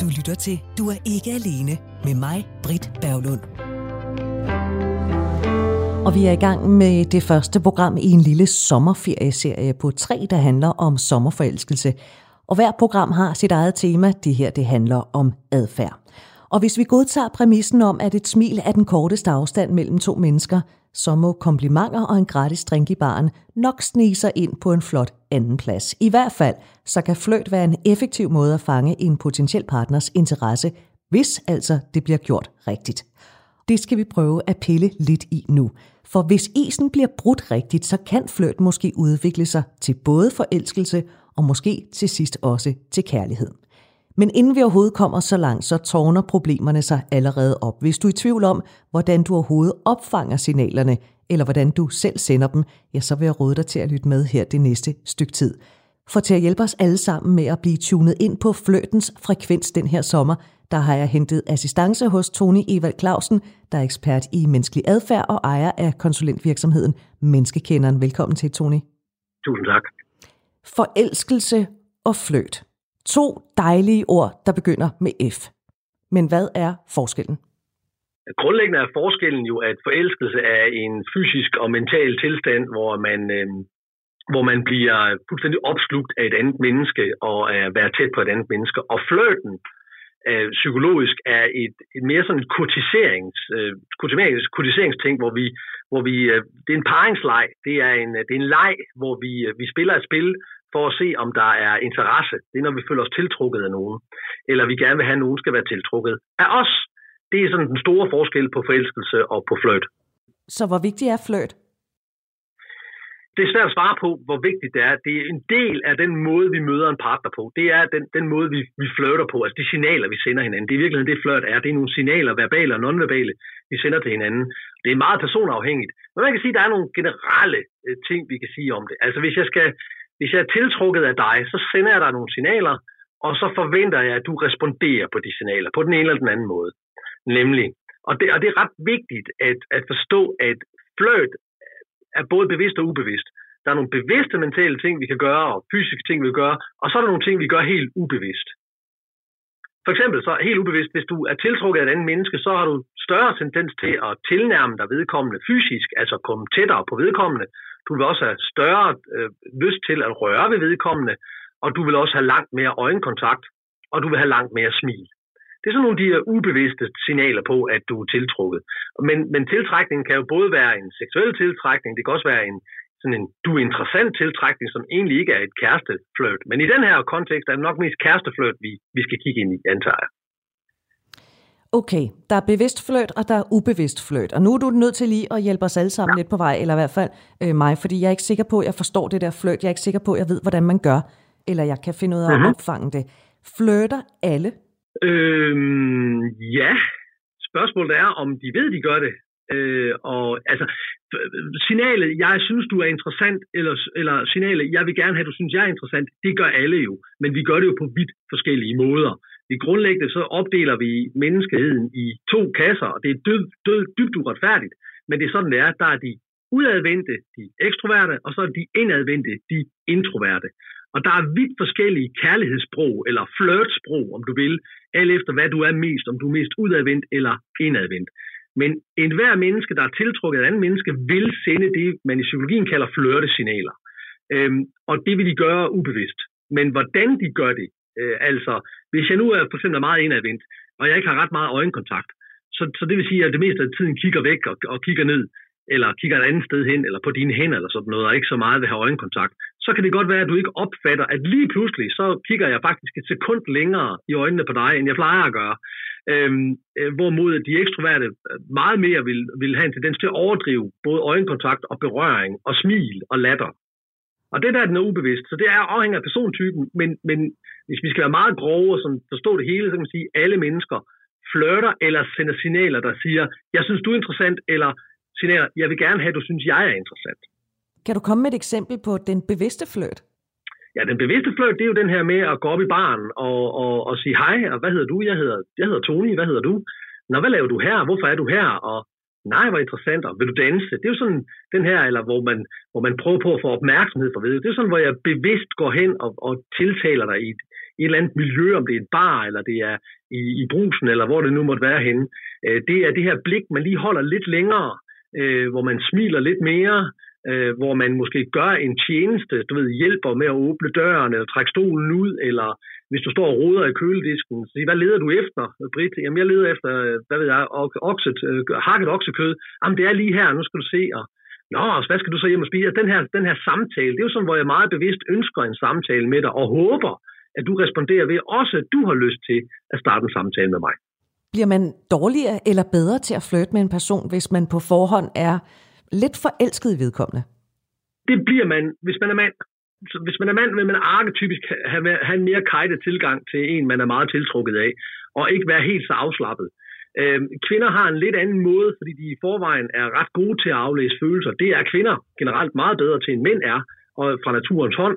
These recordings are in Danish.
Du lytter til Du er ikke alene med mig, Britt Berglund. Og vi er i gang med det første program i en lille sommerferieserie på tre, der handler om sommerforelskelse. Og hver program har sit eget tema. Det her det handler om adfærd. Og hvis vi godtager præmissen om, at et smil er den korteste afstand mellem to mennesker, så må komplimenter og en gratis drink i baren nok snige sig ind på en flot anden plads. I hvert fald, så kan fløjt være en effektiv måde at fange en potentiel partners interesse, hvis altså det bliver gjort rigtigt. Det skal vi prøve at pille lidt i nu. For hvis isen bliver brudt rigtigt, så kan fløjt måske udvikle sig til både forelskelse og måske til sidst også til kærlighed. Men inden vi overhovedet kommer så langt, så tårner problemerne sig allerede op. Hvis du er i tvivl om, hvordan du overhovedet opfanger signalerne, eller hvordan du selv sender dem, ja, så vil jeg råde dig til at lytte med her det næste stykke tid. For til at hjælpe os alle sammen med at blive tunet ind på fløtens frekvens den her sommer, der har jeg hentet assistance hos Tony Evald Clausen, der er ekspert i menneskelig adfærd og ejer af konsulentvirksomheden Menneskekenderen. Velkommen til, Tony. Tusind tak. Forelskelse og fløt. To dejlige ord, der begynder med F. Men hvad er forskellen? Grundlæggende er forskellen jo, at forelskelse er en fysisk og mental tilstand, hvor man, øh, hvor man bliver fuldstændig opslugt af et andet menneske og er være tæt på et andet menneske. Og flirten øh, psykologisk er et, et mere sådan et kurtiserings, øh, kurtiseringsting, hvor vi, hvor vi øh, det er en paringsleg. Det er en, det er en leg, hvor vi, øh, vi spiller et spil, for at se, om der er interesse. Det er, når vi føler os tiltrukket af nogen. Eller vi gerne vil have, at nogen skal være tiltrukket af os. Det er sådan den store forskel på forelskelse og på fløjt. Så hvor vigtig er fløjt? Det er svært at svare på, hvor vigtigt det er. Det er en del af den måde, vi møder en partner på. Det er den, den måde, vi, vi flirter på. Altså de signaler, vi sender hinanden. Det er virkelig det, flirt er. Det er nogle signaler, verbale og nonverbale, vi sender til hinanden. Det er meget personafhængigt. Men man kan sige, at der er nogle generelle øh, ting, vi kan sige om det. Altså hvis jeg skal hvis jeg er tiltrukket af dig, så sender jeg dig nogle signaler, og så forventer jeg, at du responderer på de signaler, på den ene eller den anden måde. Nemlig, og det, og det er ret vigtigt at, at forstå, at flirt er både bevidst og ubevidst. Der er nogle bevidste mentale ting, vi kan gøre, og fysiske ting, vi kan gøre, og så er der nogle ting, vi gør helt ubevidst. For eksempel så helt ubevidst, hvis du er tiltrukket af et andet menneske, så har du større tendens til at tilnærme dig vedkommende fysisk, altså komme tættere på vedkommende, du vil også have større øh, lyst til at røre ved vedkommende, og du vil også have langt mere øjenkontakt, og du vil have langt mere smil. Det er sådan nogle af de ubevidste signaler på, at du er tiltrukket. Men, men tiltrækningen kan jo både være en seksuel tiltrækning, det kan også være en, sådan en du er interessant tiltrækning, som egentlig ikke er et kæresteflirt. Men i den her kontekst er det nok mest kæresteflirt, vi, vi skal kigge ind i, antager jeg. Okay, der er bevidst fløjt, og der er ubevidst fløjt. Og nu er du nødt til lige at hjælpe os alle sammen ja. lidt på vej, eller i hvert fald øh, mig, fordi jeg er ikke sikker på, at jeg forstår det der fløjt. Jeg er ikke sikker på, at jeg ved, hvordan man gør, eller jeg kan finde ud af mm-hmm. at mhm. opfange det. Fløter alle? Øhm, ja. Spørgsmålet er, om de ved, de gør det. Øh, og altså, signalet, jeg synes, du er interessant, eller, eller signalet, jeg vil gerne have, du synes, jeg er interessant, det gør alle jo. Men vi gør det jo på vidt forskellige måder i grundlæggende så opdeler vi menneskeheden i to kasser, og det er død, død, dybt uretfærdigt, men det er sådan, det er. Der er de udadvendte, de ekstroverte, og så er de indadvendte, de introverte. Og der er vidt forskellige kærlighedssprog, eller flirtsprog, om du vil, alt efter hvad du er mest, om du er mest udadvendt eller indadvendt. Men enhver menneske, der er tiltrukket af et andet menneske, vil sende det, man i psykologien kalder flirtesignaler. Øhm, og det vil de gøre ubevidst. Men hvordan de gør det, Øh, altså, hvis jeg nu er for eksempel meget indadvendt, og jeg ikke har ret meget øjenkontakt, så, så det vil sige, at det meste af tiden kigger væk og, og kigger ned, eller kigger et andet sted hen, eller på dine hænder, eller sådan noget, og ikke så meget vil have øjenkontakt, så kan det godt være, at du ikke opfatter, at lige pludselig, så kigger jeg faktisk et sekund længere i øjnene på dig, end jeg plejer at gøre. Øhm, øh, hvorimod de ekstroverte meget mere vil, vil have en tendens til at overdrive både øjenkontakt og berøring og smil og latter. Og det der den er ubevidst, så det er afhængig af persontypen, men, men hvis vi skal være meget grove og sådan forstå det hele, så kan man sige, at alle mennesker flirter eller sender signaler, der siger, jeg synes, du er interessant, eller signaler, jeg vil gerne have, at du synes, jeg er interessant. Kan du komme med et eksempel på den bevidste flirt? Ja, den bevidste flirt, det er jo den her med at gå op i baren og, og, og sige hej, og hvad hedder du? Jeg hedder, jeg hedder Tony, hvad hedder du? Nå, hvad laver du her? Hvorfor er du her? Og nej, hvor interessant, og vil du danse? Det er jo sådan den her, eller hvor man, hvor man prøver på at få opmærksomhed for ved. Det er sådan, hvor jeg bevidst går hen og, og tiltaler dig i et, i et eller andet miljø, om det er et bar, eller det er i, i brusen, eller hvor det nu måtte være henne. Øh, det er det her blik, man lige holder lidt længere, øh, hvor man smiler lidt mere, øh, hvor man måske gør en tjeneste, du ved, hjælper med at åbne døren, eller trække stolen ud, eller hvis du står og roder i køledisken, så hvad leder du efter, Britt? Jamen, jeg leder efter, hvad ved jeg, okset, øh, hakket oksekød. Jamen, det er lige her, nu skal du se, og Nå, hvad skal du så hjem og spise? Den her, den her samtale, det er jo sådan, hvor jeg meget bevidst ønsker en samtale med dig, og håber, at du responderer ved også, at du har lyst til at starte en samtale med mig. Bliver man dårligere eller bedre til at flytte med en person, hvis man på forhånd er lidt forelsket i vedkommende? Det bliver man, hvis man er mand. Så hvis man er mand, vil man arketypisk have, have en mere kajte tilgang til en, man er meget tiltrukket af, og ikke være helt så afslappet. Øh, kvinder har en lidt anden måde, fordi de i forvejen er ret gode til at aflæse følelser. Det er kvinder generelt meget bedre til, end mænd er, og fra naturens hånd.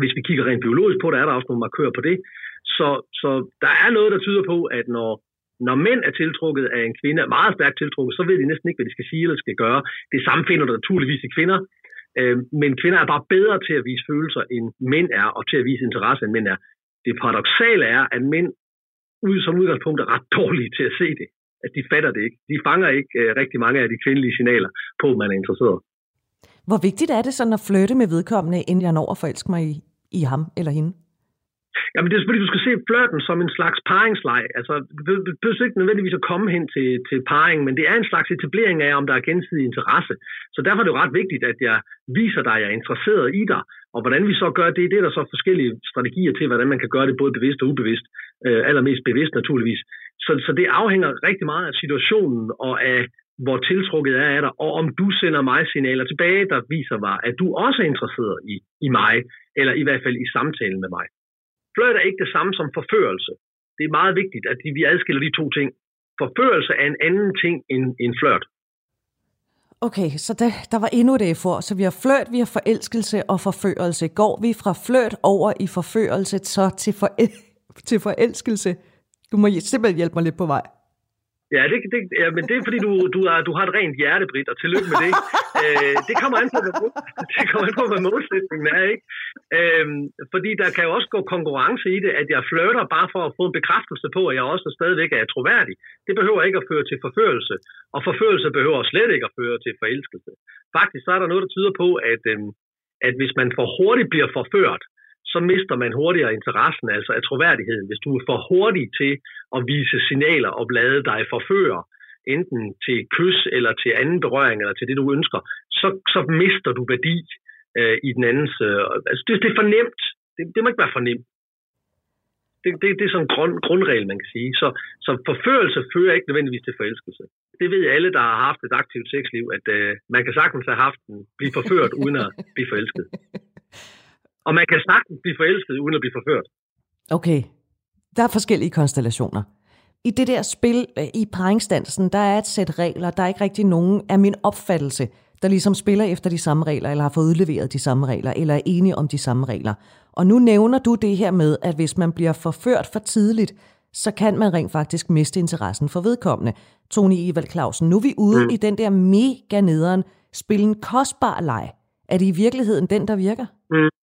Hvis vi kigger rent biologisk på det, er der også nogle markører på det. Så, så der er noget, der tyder på, at når når mænd er tiltrukket af en kvinde, er meget stærkt tiltrukket, så ved de næsten ikke, hvad de skal sige eller skal gøre. Det samme finder du naturligvis i kvinder, øh, men kvinder er bare bedre til at vise følelser, end mænd er, og til at vise interesse, end mænd er. Det paradoxale er, at mænd ud som udgangspunkt er ret dårlige til at se det. At de fatter det ikke. De fanger ikke øh, rigtig mange af de kvindelige signaler på, at man er interesseret. Hvor vigtigt er det sådan at flytte med vedkommende, inden jeg når at forelske mig i, i ham eller hende? Jamen det er fordi, du skal se flirten som en slags paringsleg. Altså, det behøver ikke nødvendigvis at komme hen til, til paring, men det er en slags etablering af, om der er gensidig interesse. Så derfor er det jo ret vigtigt, at jeg viser dig, at jeg er interesseret i dig. Og hvordan vi så gør det, det er der så forskellige strategier til, hvordan man kan gøre det både bevidst og ubevidst. Øh, allermest bevidst naturligvis. Så, så det afhænger rigtig meget af situationen og af, hvor tiltrukket er af dig, og om du sender mig signaler tilbage, der viser mig, at du også er interesseret i, i mig, eller i hvert fald i samtalen med mig. Flirt er ikke det samme som forførelse. Det er meget vigtigt, at vi adskiller de to ting. Forførelse er en anden ting end, end flirt. Okay, så der, der var endnu det for. Så vi har flørt, vi har forelskelse og forførelse. Går vi fra flørt over i forførelse så til, for, til forelskelse? Du må simpelthen hjælpe mig lidt på vej. Ja, det, det, ja, men det er fordi, du, du, er, du har et rent hjerte, Britt, og tillykke med det. øh, det kommer an på, hvad, det kommer an på, hvad målsætningen er, ikke? Øh, fordi der kan jo også gå konkurrence i det, at jeg flirter bare for at få en bekræftelse på, at jeg også stadigvæk er troværdig. Det behøver ikke at føre til forførelse, og forførelse behøver slet ikke at føre til forelskelse. Faktisk så er der noget, der tyder på, at, øh, at hvis man for hurtigt bliver forført, så mister man hurtigere interessen, altså af troværdigheden. Hvis du er for hurtig til at vise signaler og blade dig forfører, enten til kys eller til anden berøring eller til det, du ønsker, så, så mister du værdi øh, i den andens... Øh, altså det, det er for nemt. Det, det må ikke være for nemt. Det, det, det er sådan en grund, grundregel, man kan sige. Så, så forførelse fører ikke nødvendigvis til forelskelse. Det ved alle, der har haft et aktivt sexliv, at øh, man kan sagtens have haft den, blive forført uden at blive forelsket. Og man kan sagtens blive forelsket, uden at blive forført. Okay. Der er forskellige konstellationer. I det der spil øh, i paringsdansen, der er et sæt regler. Der er ikke rigtig nogen af min opfattelse, der ligesom spiller efter de samme regler, eller har fået udleveret de samme regler, eller er enige om de samme regler. Og nu nævner du det her med, at hvis man bliver forført for tidligt, så kan man rent faktisk miste interessen for vedkommende. Tony Evald Clausen, nu er vi ude mm. i den der mega nederen, spil en kostbar leg. Er det i virkeligheden den, der virker? Mm.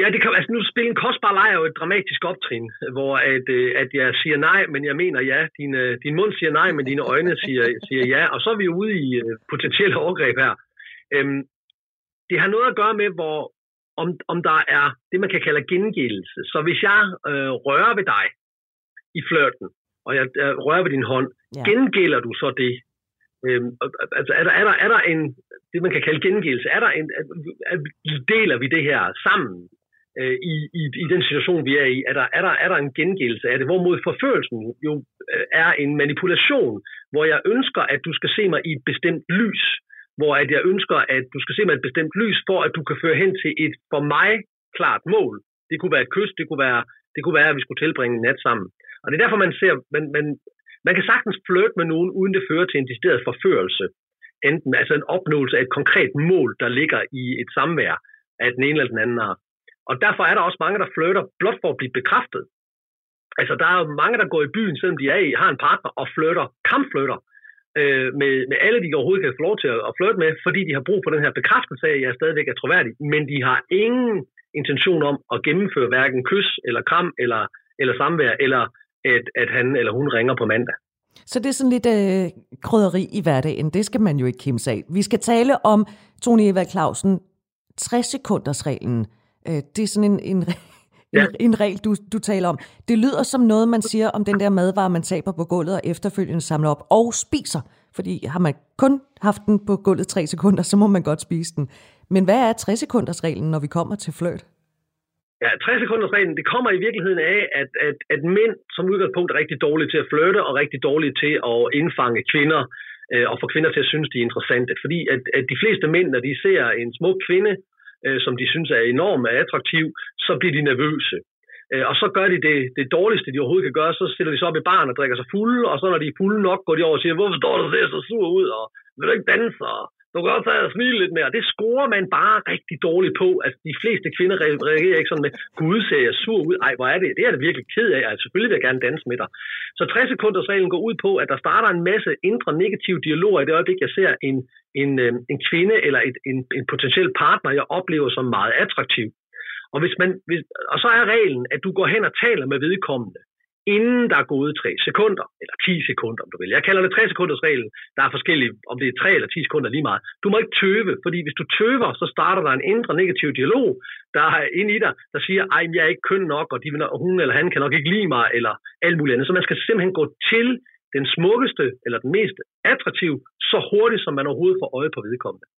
Ja, det kan altså nu spille en kostbar leg er jo et dramatisk optrin, hvor at, øh, at jeg siger nej, men jeg mener ja. Din, øh, din mund siger nej, men dine øjne siger, siger ja. Og så er vi ude i øh, potentielle overgreb her. Øhm, det har noget at gøre med, hvor om, om der er det, man kan kalde gengældelse. Så hvis jeg øh, rører ved dig i flirten, og jeg øh, rører ved din hånd, ja. gengælder du så det? Øhm, altså er der, er, der, er der en, det man kan kalde gengældelse, er der en, deler vi det her sammen øh, i, i, i den situation, vi er i? Er der, er, der, er der en gengældelse af det? Hvorimod forførelsen jo øh, er en manipulation, hvor jeg ønsker, at du skal se mig i et bestemt lys, hvor at jeg ønsker, at du skal se mig i et bestemt lys, for at du kan føre hen til et for mig klart mål. Det kunne være et kys, det kunne være, det kunne være at vi skulle tilbringe en nat sammen. Og det er derfor, man ser, man, man, man kan sagtens flirte med nogen, uden det fører til en decideret forførelse. Enten altså en opnåelse af et konkret mål, der ligger i et samvær af den ene eller den anden art. Og derfor er der også mange, der flytter blot for at blive bekræftet. Altså, der er jo mange, der går i byen, selvom de er i, har en partner og flytter, kampflytter, øh, med, med alle, de overhovedet kan få lov til at, at flytte med, fordi de har brug for den her bekræftelse af, at jeg stadigvæk er troværdig, men de har ingen intention om at gennemføre hverken kys eller kram eller, eller samvær, eller at, at han eller hun ringer på mandag. Så det er sådan lidt øh, krydderi i hverdagen. Det skal man jo ikke kæmpe af. Vi skal tale om, Tony Evald Clausen, 60-sekunders reglen. Øh, det er sådan en, en, ja. en, en regel, du, du taler om. Det lyder som noget, man siger om den der madvare, man taber på gulvet og efterfølgende samler op og spiser. Fordi har man kun haft den på gulvet 3 sekunder, så må man godt spise den. Men hvad er 60-sekunders reglen, når vi kommer til fløjt? Ja, 60 sekunders reglen, det kommer i virkeligheden af, at, at, at mænd som udgangspunkt er rigtig dårlige til at flytte og rigtig dårlige til at indfange kvinder øh, og få kvinder til at synes, de er interessante. Fordi at, at de fleste mænd, når de ser en smuk kvinde, øh, som de synes er enormt attraktiv, så bliver de nervøse. Øh, og så gør de det, det dårligste, de overhovedet kan gøre, så stiller de sig op i barn og drikker sig fulde, og så når de er fulde nok, går de over og siger, hvorfor står du der så sur ud, og vil du ikke danse, og du kan også at smile lidt mere. Det scorer man bare rigtig dårligt på. Altså, de fleste kvinder reagerer ikke sådan med, gud, ser jeg sur ud? Ej, hvor er det? Det er det virkelig ked af. Altså, selvfølgelig vil jeg gerne danse med dig. Så 60 sekunders reglen går ud på, at der starter en masse indre negative dialoger i det øjeblik, jeg ser en, en, øh, en kvinde eller et, en, en potentiel partner, jeg oplever som meget attraktiv. Og, hvis man, hvis, og så er reglen, at du går hen og taler med vedkommende inden der er gået 3 sekunder, eller 10 sekunder, om du vil. Jeg kalder det 3 sekunders regel. Der er forskellige, om det er 3 eller 10 sekunder lige meget. Du må ikke tøve, fordi hvis du tøver, så starter der en indre negativ dialog, der er inde i dig, der siger, ej, jeg er ikke køn nok, og, de, og hun eller han kan nok ikke lide mig, eller alt muligt andet. Så man skal simpelthen gå til den smukkeste, eller den mest attraktive, så hurtigt, som man overhovedet får øje på vedkommende.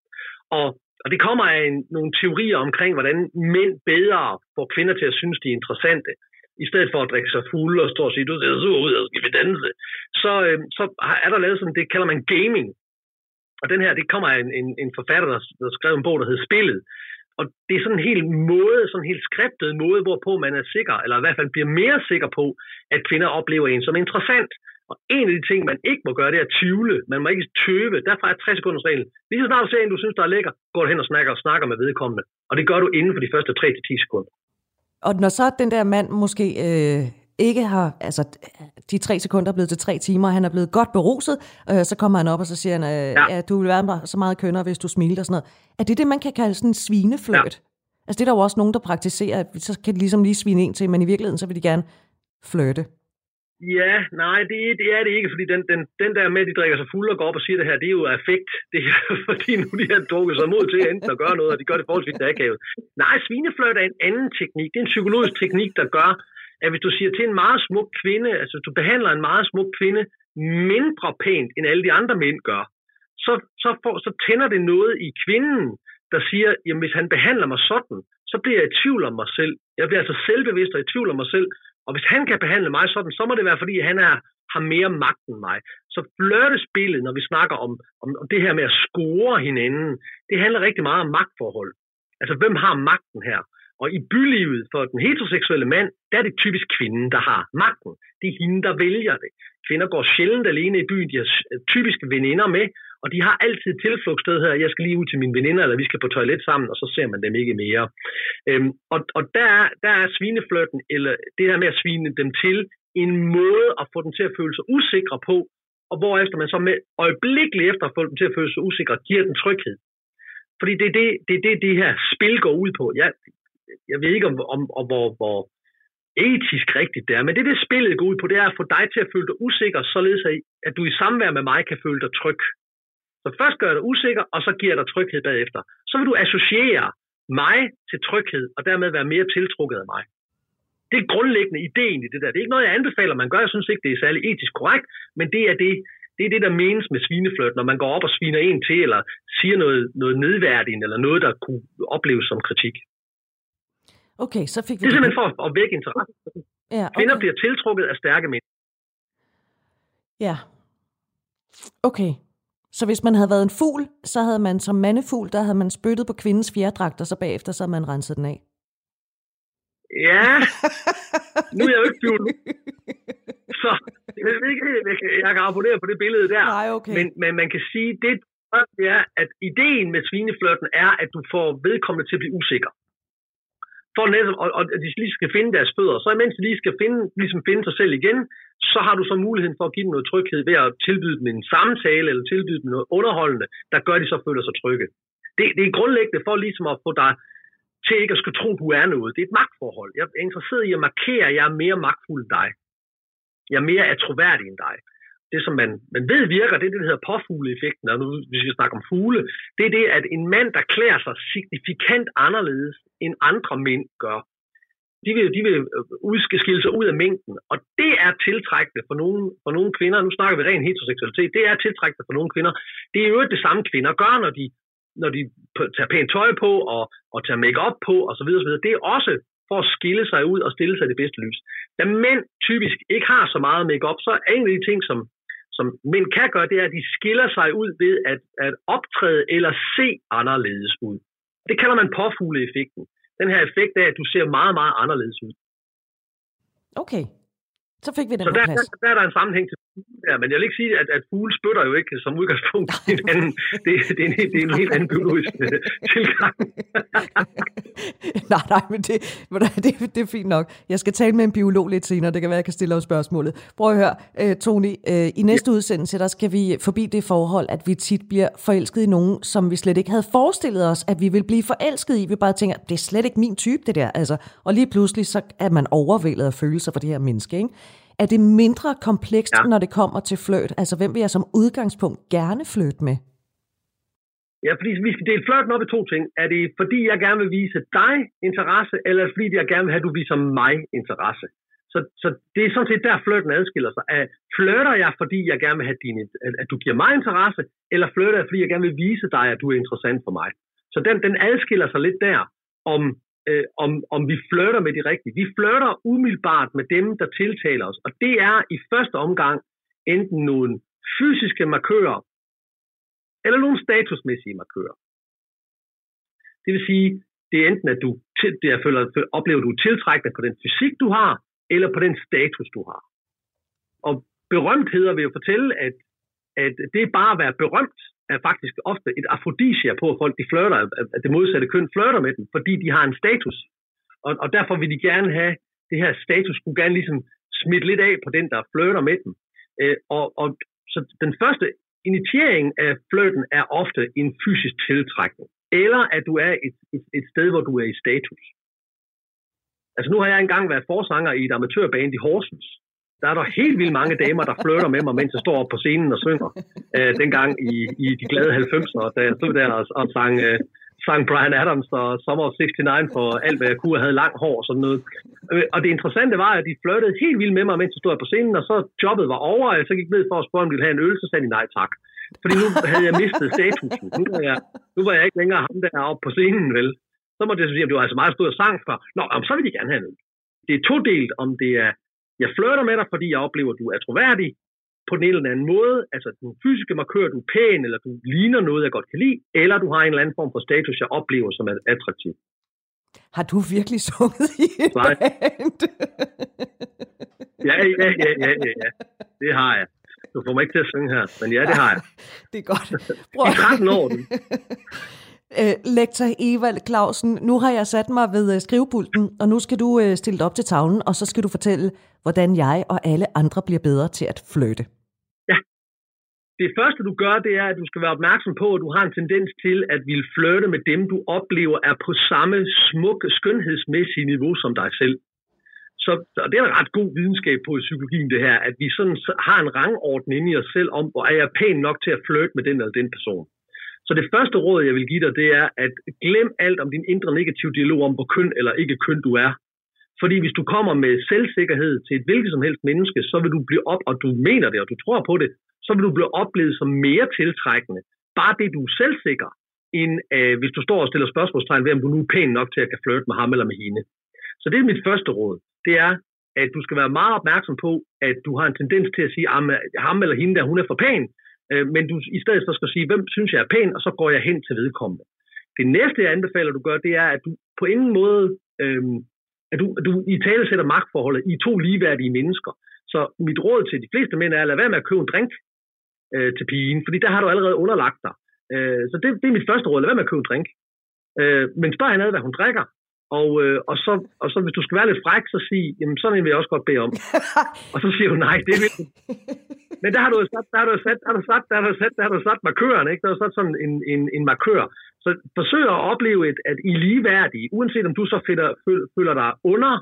Og og det kommer af en, nogle teorier omkring, hvordan mænd bedre får kvinder til at synes, de er interessante i stedet for at drikke sig fuld og stå og sige, du ser sur ud, og skal vi danse, så, øh, så er der lavet sådan, det kalder man gaming. Og den her, det kommer af en, en, en forfatter, der, der skrev en bog, der hedder Spillet. Og det er sådan en helt måde, sådan en helt skriptet måde, hvorpå man er sikker, eller i hvert fald bliver mere sikker på, at kvinder oplever en som interessant. Og en af de ting, man ikke må gøre, det er at tvivle. Man må ikke tøve. Derfor er 60 sekunders reglen. Lige så snart du ser en, du synes, der er lækker, går du hen og snakker, og snakker med vedkommende. Og det gør du inden for de første 3-10 sekunder. Og når så den der mand måske øh, ikke har, altså de tre sekunder er blevet til tre timer, og han er blevet godt beruset, øh, så kommer han op, og så siger han, øh, ja. ja, du vil være så meget kønner, hvis du smiler og sådan noget. Er det det, man kan kalde sådan en svinefløjt? Ja. Altså det er der jo også nogen, der praktiserer, at så kan de ligesom lige svine en til, men i virkeligheden, så vil de gerne flirte. Ja, nej, det, det er det ikke, fordi den, den, den der med, at de drikker sig fuld og går op og siger det her, det er jo affekt. Det er fordi nu de har drukket sig mod til enten at gøre noget, og de gør det forholdsvis akavet. Nej, svinefløjt er en anden teknik. Det er en psykologisk teknik, der gør, at hvis du siger til en meget smuk kvinde, altså du behandler en meget smuk kvinde mindre pænt, end alle de andre mænd gør, så, så, får, så tænder det noget i kvinden, der siger, jamen hvis han behandler mig sådan, så bliver jeg i tvivl om mig selv. Jeg bliver altså selvbevidst og i tvivl om mig selv, og hvis han kan behandle mig sådan, så må det være, fordi han er, har mere magt end mig. Så flirtespillet, når vi snakker om, om, om det her med at score hinanden, det handler rigtig meget om magtforhold. Altså, hvem har magten her? Og i bylivet for den heteroseksuelle mand, der er det typisk kvinden, der har magten. Det er hende, der vælger det. Kvinder går sjældent alene i byen. De har typisk veninder med, og de har altid tilflugtssted her. Jeg skal lige ud til mine veninder, eller vi skal på toilet sammen, og så ser man dem ikke mere. Øhm, og og der, er, der er svinefløten, eller det her med at svine dem til, en måde at få dem til at føle sig usikre på, og hvorefter man så med øjeblikkeligt efter at få dem til at føle sig usikre, giver den tryghed. Fordi det er det, det, er det, det her spil går ud på. Jeg, jeg ved ikke, om, om, om hvor, hvor etisk rigtigt det er, men det, det spillet går ud på, det er at få dig til at føle dig usikker, således at du i samvær med mig kan føle dig tryg. Så først gør dig usikker, og så giver dig tryghed bagefter. Så vil du associere mig til tryghed, og dermed være mere tiltrukket af mig. Det er grundlæggende ideen i det der. Det er ikke noget, jeg anbefaler, man gør. Jeg synes ikke, det er særlig etisk korrekt, men det er det, det er det, der menes med svinefløjt, når man går op og sviner en til, eller siger noget, noget nedværdigende, eller noget, der kunne opleves som kritik. Okay, så fik vi det er simpelthen for at vække interesse. Ja, okay. Kvinder bliver tiltrukket af stærke mænd. Ja. Okay. Så hvis man havde været en fugl, så havde man som mandefugl, der havde man spyttet på kvindens fjerdragt, og så bagefter så havde man renset den af. Ja, nu er jeg jo ikke fugl. Så jeg, ved ikke, jeg kan abonnere på det billede der. Nej, okay. men, men man kan sige, det, det er, at ideen med svineflørten er, at du får vedkommende til at blive usikker. for netop, og, og de lige skal finde deres fødder. Så imens de lige skal finde, ligesom finde sig selv igen, så har du så muligheden for at give dem noget tryghed ved at tilbyde dem en samtale, eller tilbyde dem noget underholdende, der gør, at de så føler sig trygge. Det, det er grundlæggende for ligesom at få dig til ikke at skulle tro, du er noget. Det er et magtforhold. Jeg er interesseret i at markere, at jeg er mere magtfuld end dig. Jeg er mere troværdig end dig. Det, som man, man ved virker, det er det, der hedder påfugleeffekten, og nu hvis vi snakker om fugle, det er det, at en mand, der klæder sig signifikant anderledes, end andre mænd gør, de vil, de vil øh, udskille sig ud af mængden, og det er tiltrækkende for nogle, for nogle kvinder. Nu snakker vi ren heteroseksualitet. Det er tiltrækkende for nogle kvinder. Det er jo det samme kvinder gør, når de når de tager pænt tøj på og, og tager make-up på osv. osv. Det er også for at skille sig ud og stille sig i det bedste lys. Da mænd typisk ikke har så meget makeup, så er en af de ting, som, som mænd kan gøre, det er, at de skiller sig ud ved at, at optræde eller se anderledes ud. Det kalder man påfugleeffekten. Den her effekt af, at du ser meget, meget anderledes ud. Okay. Så fik vi den så der, plads. Der, der er der en sammenhæng til Ja, men jeg vil ikke sige, at, at fugle spytter jo ikke som udgangspunkt hinanden. Det, det, er en, det er en helt anden biologisk øh, tilgang. nej, nej, men det, det, det er fint nok. Jeg skal tale med en biolog lidt senere. Det kan være, jeg kan stille op spørgsmålet. Prøv at høre, uh, Tony. Uh, I næste ja. udsendelse, der skal vi forbi det forhold, at vi tit bliver forelsket i nogen, som vi slet ikke havde forestillet os, at vi vil blive forelsket i. Vi bare tænker, det er slet ikke min type, det der. Altså, og lige pludselig, så er man overvældet af følelser for det her menneske. Ikke? Er det mindre komplekst, ja. når det kommer til fløt? Altså, hvem vil jeg som udgangspunkt gerne flytte med? Ja, fordi vi skal dele flirten op i to ting. Er det fordi, jeg gerne vil vise dig interesse, eller fordi jeg gerne vil have, at du viser mig interesse? Så, så det er sådan set der, flirten adskiller sig. Er, flirter jeg, fordi jeg gerne vil have din, at du giver mig interesse, eller flirter jeg, fordi jeg gerne vil vise dig, at du er interessant for mig? Så den, den adskiller sig lidt der, om øh, om, om vi flytter med de rigtige. Vi flytter umiddelbart med dem, der tiltaler os, og det er i første omgang enten nogle fysiske markører, eller nogle statusmæssige markører. Det vil sige, det er enten, at du det er, føler, oplever, at du er tiltrækket på den fysik, du har, eller på den status, du har. Og berømtheder vil jo fortælle, at, at det er bare at være berømt, er faktisk ofte et afrodisia på, at folk de flirter, at det modsatte køn flirter med dem, fordi de har en status. Og, og derfor vil de gerne have, det her status skulle gerne ligesom smitte lidt af på den, der flirter med dem. Øh, og, og så den første initiering af flirten er ofte en fysisk tiltrækning. Eller at du er et, et, et sted, hvor du er i status. Altså nu har jeg engang været forsanger i et amatørband i Horsens, der er der helt vildt mange damer, der flytter med mig, mens jeg står op på scenen og synger. Øh, dengang i, i de glade 90'ere, da jeg stod der og, og sang, øh, sang Brian Adams og Summer of 69 for alt, hvad jeg kunne, og havde langt hår og sådan noget. Øh, og det interessante var, at de flyttede helt vildt med mig, mens jeg stod på scenen, og så jobbet var over, og jeg så gik ned for at spørge, om de ville have en øl, så sagde de nej tak. Fordi nu havde jeg mistet statusen. Nu var jeg, nu var jeg ikke længere ham der oppe på scenen, vel? Så måtte jeg sige, at det var altså meget stor sang for. Nå, så vil de gerne have en øl. Det er todelt, om det er jeg flirter med dig, fordi jeg oplever, at du er troværdig på den ene eller anden måde. Altså, du fysiske markør, du er pæn, eller du ligner noget, jeg godt kan lide, eller du har en eller anden form for status, jeg oplever som er attraktiv. Har du virkelig sunget i et Nej. band? ja, ja, ja, ja, ja, ja. Det har jeg. Du får mig ikke til at synge her, men ja, det har jeg. det er godt. Prøv. I 13 år. Øh, lektor Evald Clausen, nu har jeg sat mig ved øh, skrivepulten, og nu skal du øh, stille dig op til tavlen, og så skal du fortælle, hvordan jeg og alle andre bliver bedre til at flytte. Ja. Det første, du gør, det er, at du skal være opmærksom på, at du har en tendens til at ville flytte med dem, du oplever er på samme smukke, skønhedsmæssige niveau som dig selv. Så, og det er en ret god videnskab på i psykologien, det her, at vi sådan har en rangorden inde i os selv om, hvor er jeg pæn nok til at flytte med den eller den person. Så det første råd, jeg vil give dig, det er, at glem alt om din indre negative dialog om, hvor køn eller ikke køn du er. Fordi hvis du kommer med selvsikkerhed til et hvilket som helst menneske, så vil du blive op, og du mener det, og du tror på det, så vil du blive oplevet som mere tiltrækkende. Bare det, du er selvsikker, end øh, hvis du står og stiller spørgsmålstegn ved, om du nu er pæn nok til at kan flirte med ham eller med hende. Så det er mit første råd. Det er, at du skal være meget opmærksom på, at du har en tendens til at sige, at ham eller hende der, hun er for pæn, Øh, men du i stedet for skal sige, hvem synes jeg er pæn, og så går jeg hen til vedkommende. Det næste, jeg anbefaler, du gør, det er, at du på ingen måde, øh, at du, at du i tale sætter magtforholdet i to ligeværdige mennesker. Så mit råd til de fleste mænd er, at lad være med at købe en drink øh, til pigen, fordi der har du allerede underlagt dig. Øh, så det, det er mit første råd, lad være med at købe en drink. Øh, men spørg hende hvad hun drikker, og, øh, og, så, og så hvis du skal være lidt fræk, så sig, jamen sådan en vil jeg også godt bede om. og så siger hun, nej, det vil Men der har du jo sat, der har du sat, der har du sat, der har du sat, der har du sat markøren, ikke? Der har du sat sådan en, en, en markør. Så forsøg at opleve, et, at I er ligeværdige, uanset om du så føler, føler dig under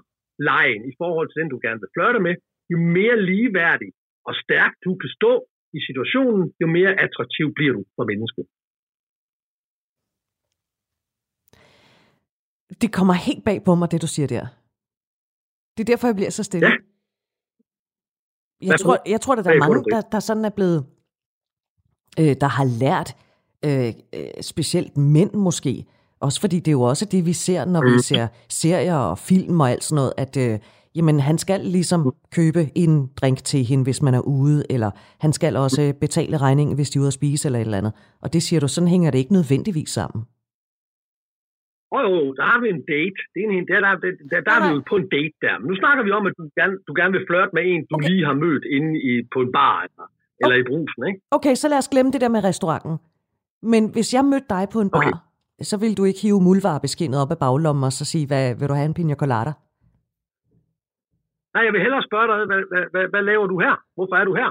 lejen i forhold til den, du gerne vil flirte med, jo mere ligeværdig og stærk du kan stå i situationen, jo mere attraktiv bliver du for mennesket. Det kommer helt bag på mig, det du siger der. Det er derfor, jeg bliver så stille. Ja. Jeg tror, jeg tror, at der er mange, der, der sådan er blevet, øh, der har lært, øh, øh, specielt mænd måske, også fordi det er jo også det, vi ser, når vi mm. ser serier og film og alt sådan noget, at øh, jamen, han skal ligesom købe en drink til hende, hvis man er ude, eller han skal også betale regningen, hvis de er ude at spise eller et eller andet. Og det siger du, sådan hænger det ikke nødvendigvis sammen. Åh oh, jo, der har vi en date. Det er en, der, der, der, der, der er vi jo på en date der. Men nu snakker vi om, at du gerne, du gerne vil flirte med en, du okay. lige har mødt inde i, på en bar eller, okay. eller i brusen, ikke? Okay, så lad os glemme det der med restauranten. Men hvis jeg mødte dig på en bar, okay. så vil du ikke hive muldvarebeskinnet op af baglommen og så sige, hvad, vil du have en pina colada? Nej, jeg vil hellere spørge dig, hvad, hvad, hvad, hvad laver du her? Hvorfor er du her?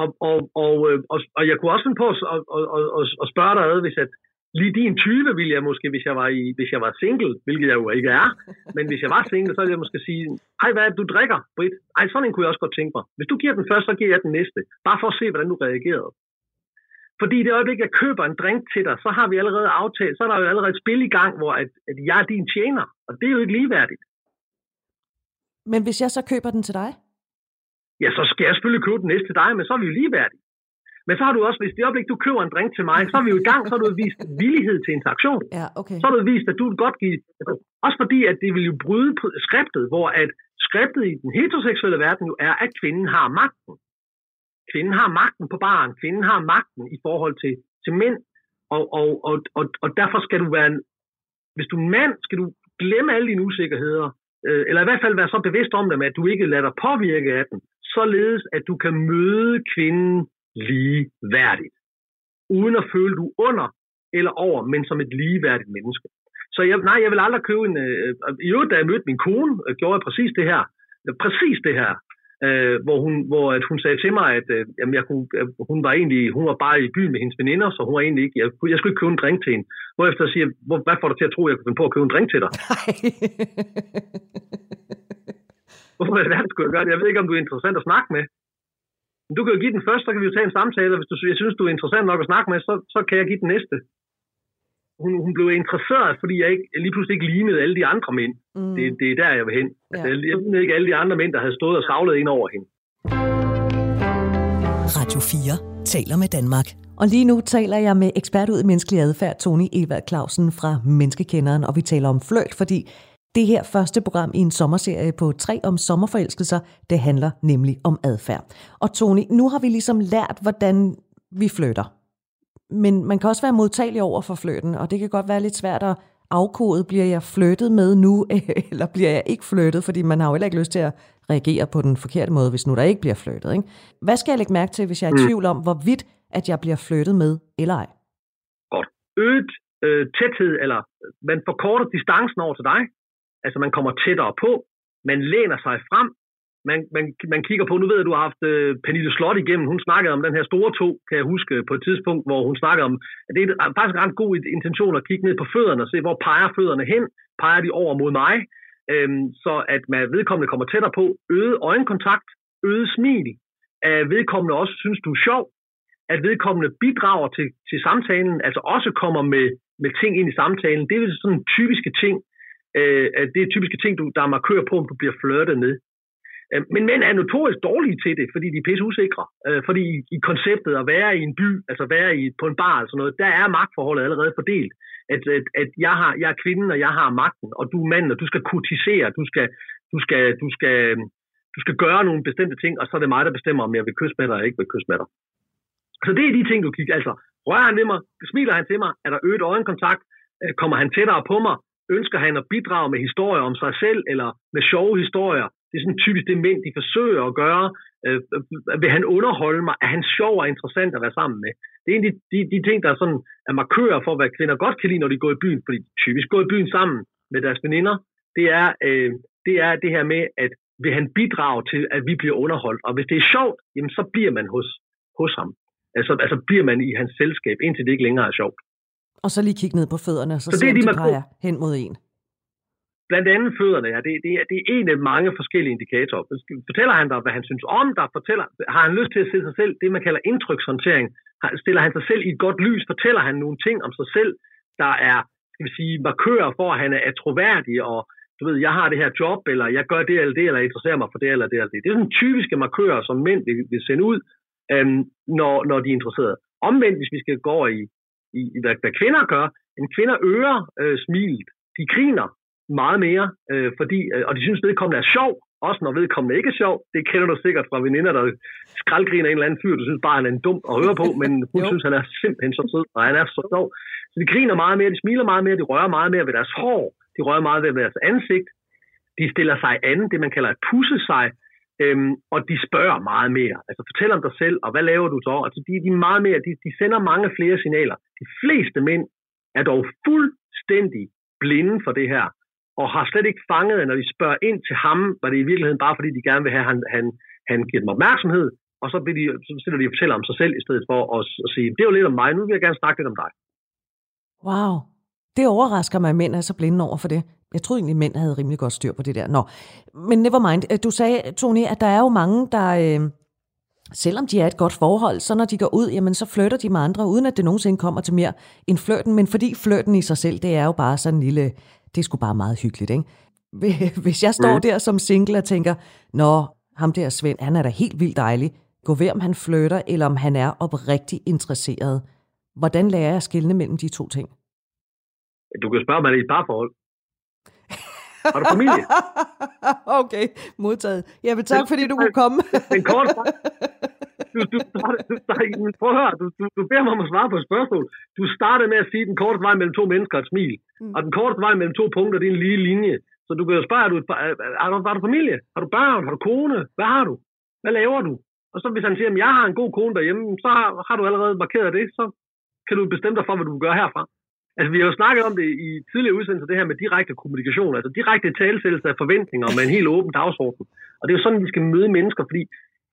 Og, og, og, øh, og, og jeg kunne også finde på at, at, at, at, at spørge dig, hvis at lige din type ville jeg måske, hvis jeg var, i, hvis jeg var single, hvilket jeg jo ikke er, men hvis jeg var single, så ville jeg måske sige, ej, hvad er det, du drikker, Britt? Ej, sådan en kunne jeg også godt tænke mig. Hvis du giver den først, så giver jeg den næste. Bare for at se, hvordan du reagerede. Fordi i det øjeblik, jeg køber en drink til dig, så har vi allerede aftalt, så er der jo allerede et spil i gang, hvor at, at jeg er din tjener. Og det er jo ikke ligeværdigt. Men hvis jeg så køber den til dig? Ja, så skal jeg selvfølgelig købe den næste til dig, men så er vi jo ligeværdige. Men så har du også, hvis det øjeblik, du køber en drink til mig, så er vi jo i gang, så har du vist villighed til interaktion. Ja, okay. Så har du vist, at du vil godt give... Også fordi, at det vil jo bryde skriftet, hvor at skriftet i den heteroseksuelle verden jo er, at kvinden har magten. Kvinden har magten på barn. Kvinden har magten i forhold til, til mænd. Og, og, og, og, og derfor skal du være... En, hvis du er mand, skal du glemme alle dine usikkerheder, øh, eller i hvert fald være så bevidst om dem, at du ikke lader dig påvirke af den, således at du kan møde kvinden ligeværdigt. Uden at føle, du under eller over, men som et ligeværdigt menneske. Så jeg, nej, jeg vil aldrig købe en... Øh, I øvrigt, da jeg mødte min kone, øh, gjorde jeg præcis det her. Præcis det her. Øh, hvor hun, hvor at hun sagde til mig, at øh, jamen, jeg kunne, hun var egentlig hun var bare i byen med hendes veninder, så hun var egentlig ikke... Jeg, jeg skulle ikke købe en drink til hende. Hvorefter jeg siger, hvor, hvad får du til at tro, at jeg kunne finde på at købe en drink til dig? Hvorfor er det, skulle jeg gøre det? Jeg ved ikke, om du er interessant at snakke med. Men du kan jo give den første, så kan vi jo tage en samtale, og hvis du, jeg synes, du er interessant nok at snakke med, så, så kan jeg give den næste. Hun, hun blev interesseret, fordi jeg, ikke, jeg lige pludselig ikke lignede alle de andre mænd. Mm. Det, det er der, jeg vil hen. Ja. Altså, jeg lignede ikke alle de andre mænd, der havde stået og savlet ind over hende. Radio 4 taler med Danmark. Og lige nu taler jeg med ekspert ud i menneskelig adfærd, Tony Evald Clausen fra Menneskekenderen, og vi taler om fløjt, fordi det her første program i en sommerserie på tre om sommerforelskelser, det handler nemlig om adfærd. Og Tony, nu har vi ligesom lært, hvordan vi flytter. Men man kan også være modtagelig over for fløten, og det kan godt være lidt svært at afkode, bliver jeg flyttet med nu, eller bliver jeg ikke flyttet, fordi man har jo heller ikke lyst til at reagere på den forkerte måde, hvis nu der ikke bliver flyttet. Ikke? Hvad skal jeg lægge mærke til, hvis jeg er i mm. tvivl om, hvorvidt at jeg bliver flyttet med eller ej? Godt. Øget øh, tæthed, eller man forkorter distancen over til dig, Altså man kommer tættere på, man læner sig frem, man, man, man kigger på, nu ved jeg, du har haft øh, Pernille Slot igennem, hun snakkede om den her store to, kan jeg huske, på et tidspunkt, hvor hun snakkede om, at det er faktisk en ret god intention at kigge ned på fødderne og se, hvor peger fødderne hen, peger de over mod mig, øhm, så at man vedkommende kommer tættere på, øget øjenkontakt, øget smil, at vedkommende også synes, du er sjov, at vedkommende bidrager til, til samtalen, altså også kommer med, med ting ind i samtalen. Det er sådan typiske ting, Øh, det er typiske ting, du, der er markør på, om du bliver flørtet med. Øh, men mænd er notorisk dårlige til det, fordi de er pisse usikre. Øh, fordi i, i konceptet at være i en by, altså være i, på en bar eller sådan noget, der er magtforholdet allerede fordelt. At, at, at jeg, har, jeg er kvinden, og jeg har magten, og du er manden, og du skal kurtisere, du skal, du skal, du skal, du skal gøre nogle bestemte ting, og så er det mig, der bestemmer, om jeg vil kysse med dig eller ikke vil kysse med dig. Så det er de ting, du kigger. Altså, rører han ved mig, smiler han til mig, er der øget øjenkontakt, øh, kommer han tættere på mig, ønsker han at bidrage med historier om sig selv, eller med sjove historier. Det er sådan typisk det mænd, de forsøger at gøre. Øh, øh, vil han underholde mig? Er han sjov og interessant at være sammen med? Det er en af de, de, de ting, der er, sådan, er markører for, hvad kvinder godt kan lide, når de går i byen. Fordi de typisk går i byen sammen med deres veninder. det er, øh, det er det her med, at vil han bidrage til, at vi bliver underholdt. Og hvis det er sjovt, jamen så bliver man hos, hos ham. Altså, altså bliver man i hans selskab, indtil det ikke længere er sjovt. Og så lige kigge ned på fødderne, så, så det er de, de drejer hen mod en. Blandt andet fødderne, ja. Det, det, er, det er en af mange forskellige indikatorer. Fortæller han dig, hvad han synes om dig? Fortæller, har han lyst til at se sig selv, det man kalder indtrykshåndtering? Stiller han sig selv i et godt lys? Fortæller han nogle ting om sig selv, der er skal vi sige, markører for, at han er troværdig, og du ved, jeg har det her job, eller jeg gør det eller det, eller jeg interesserer mig for det eller det eller det. Det er sådan typiske markører, som mænd vil, vil sende ud, øhm, når, når de er interesserede. Omvendt, hvis vi skal gå over i, i, hvad, hvad kvinder gør, en kvinder øger øh, smilet. De griner meget mere, øh, fordi, øh, og de synes, vedkommende er sjov, også når vedkommende ikke er sjov. Det kender du sikkert fra veninder, der skraldgriner en eller anden fyr, du synes bare, han er en dum at høre på, men hun synes, han er simpelthen så sød, og han er så sjov. Så de griner meget mere, de smiler meget mere, de rører meget mere ved deres hår, de rører meget ved deres ansigt, de stiller sig an, det man kalder at pusse sig, øhm, og de spørger meget mere. Altså fortæl om dig selv, og hvad laver du så? Altså de, de, er meget mere, de, de sender mange flere signaler. De fleste mænd er dog fuldstændig blinde for det her og har slet ikke fanget, at når de spørger ind til ham, var det i virkeligheden bare fordi, de gerne vil have, at han, han, han giver dem opmærksomhed, og så, vil de, så stiller de og fortæller om sig selv, i stedet for at, at sige, det er jo lidt om mig, nu vil jeg gerne snakke lidt om dig. Wow, det overrasker mig, at mænd er så blinde over for det. Jeg troede egentlig, mænd havde rimelig godt styr på det der. Nå, men never mind. Du sagde, Tony, at der er jo mange, der, øh, selvom de er et godt forhold, så når de går ud, jamen så flytter de med andre, uden at det nogensinde kommer til mere end flirten. Men fordi flirten i sig selv, det er jo bare sådan en lille det er sgu bare meget hyggeligt, ikke? Hvis jeg står der som single og tænker, nå, ham der Svend, han er da helt vildt dejlig. Gå ved, om han flytter, eller om han er oprigtig interesseret. Hvordan lærer jeg at skille mellem de to ting? Du kan spørge mig i et parforhold. Har du familie? okay, modtaget. Jeg vil tak, fordi du kunne komme. Den korte du, du, du, prøv at høre, du, du, du beder mig om at svare på et spørgsmål. Du startede med at sige, at den korte vej mellem to mennesker er et smil. Mm. Og den korte vej mellem to punkter, det er en lige linje. Så du kan jo spørge, er du, er du, har du familie? Har du børn? Har du kone? Hvad har du? Hvad laver du? Og så hvis han siger, at jeg har en god kone derhjemme, så har, har du allerede markeret det, så kan du bestemme dig for, hvad du vil gøre herfra. Altså, vi har jo snakket om det i tidligere udsendelser, det her med direkte kommunikation, altså direkte talsættelse af forventninger med en helt åben dagsorden. Og det er jo sådan, vi skal møde mennesker, fordi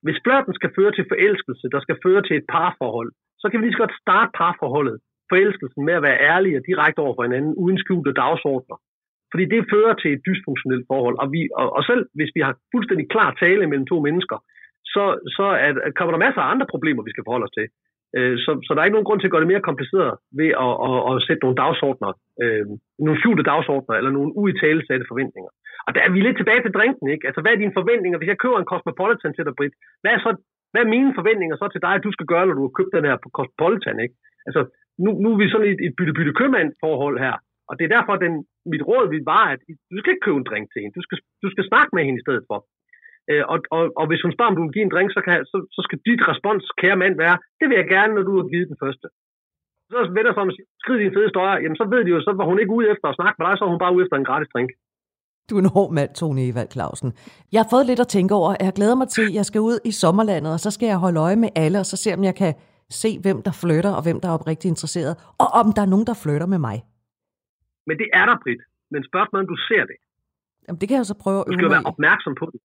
hvis flørten skal føre til forelskelse, der skal føre til et parforhold, så kan vi lige så godt starte parforholdet, forelskelsen med at være ærlige og direkte over for hinanden, uden skjulte dagsordner. Fordi det fører til et dysfunktionelt forhold. Og, vi, og, og selv hvis vi har fuldstændig klar tale mellem to mennesker, så, så er, kommer der masser af andre problemer, vi skal forholde os til. Øh, så, så der er ikke nogen grund til at gøre det mere kompliceret ved at, at, at sætte nogle dagsordner, øh, nogle skjulte dagsordner eller nogle uitalesatte forventninger. Og der er vi lidt tilbage til drinken, ikke? Altså, hvad er dine forventninger? Hvis jeg køber en Cosmopolitan til dig, Britt, hvad er, så, hvad er mine forventninger så til dig, at du skal gøre, når du har købt den her på Cosmopolitan, ikke? Altså, nu, nu er vi sådan i et, et bytte-bytte købmand forhold her. Og det er derfor, den, mit råd vil være, at du skal ikke købe en drink til hende. Du skal, du skal snakke med hende i stedet for. Øh, og, og, og, hvis hun spørger, om du vil give en drink, så, kan, så, så skal dit respons, kære mand, være, det vil jeg gerne, når du har givet den første. Så vender sig om og siger, skrid din fede støjer, jamen så ved de jo, så var hun ikke ude efter at snakke med dig, så var hun bare ude efter en gratis drink. Du er en hård mand, Tony Evald Clausen. Jeg har fået lidt at tænke over. Jeg glæder mig til, at jeg skal ud i sommerlandet, og så skal jeg holde øje med alle, og så se, om jeg kan se, hvem der flytter, og hvem der er oprigtigt interesseret, og om der er nogen, der flytter med mig. Men det er der, Britt. Men spørgsmålet om du ser det. Jamen, det kan jeg så prøve at øve Du skal være opmærksom på det.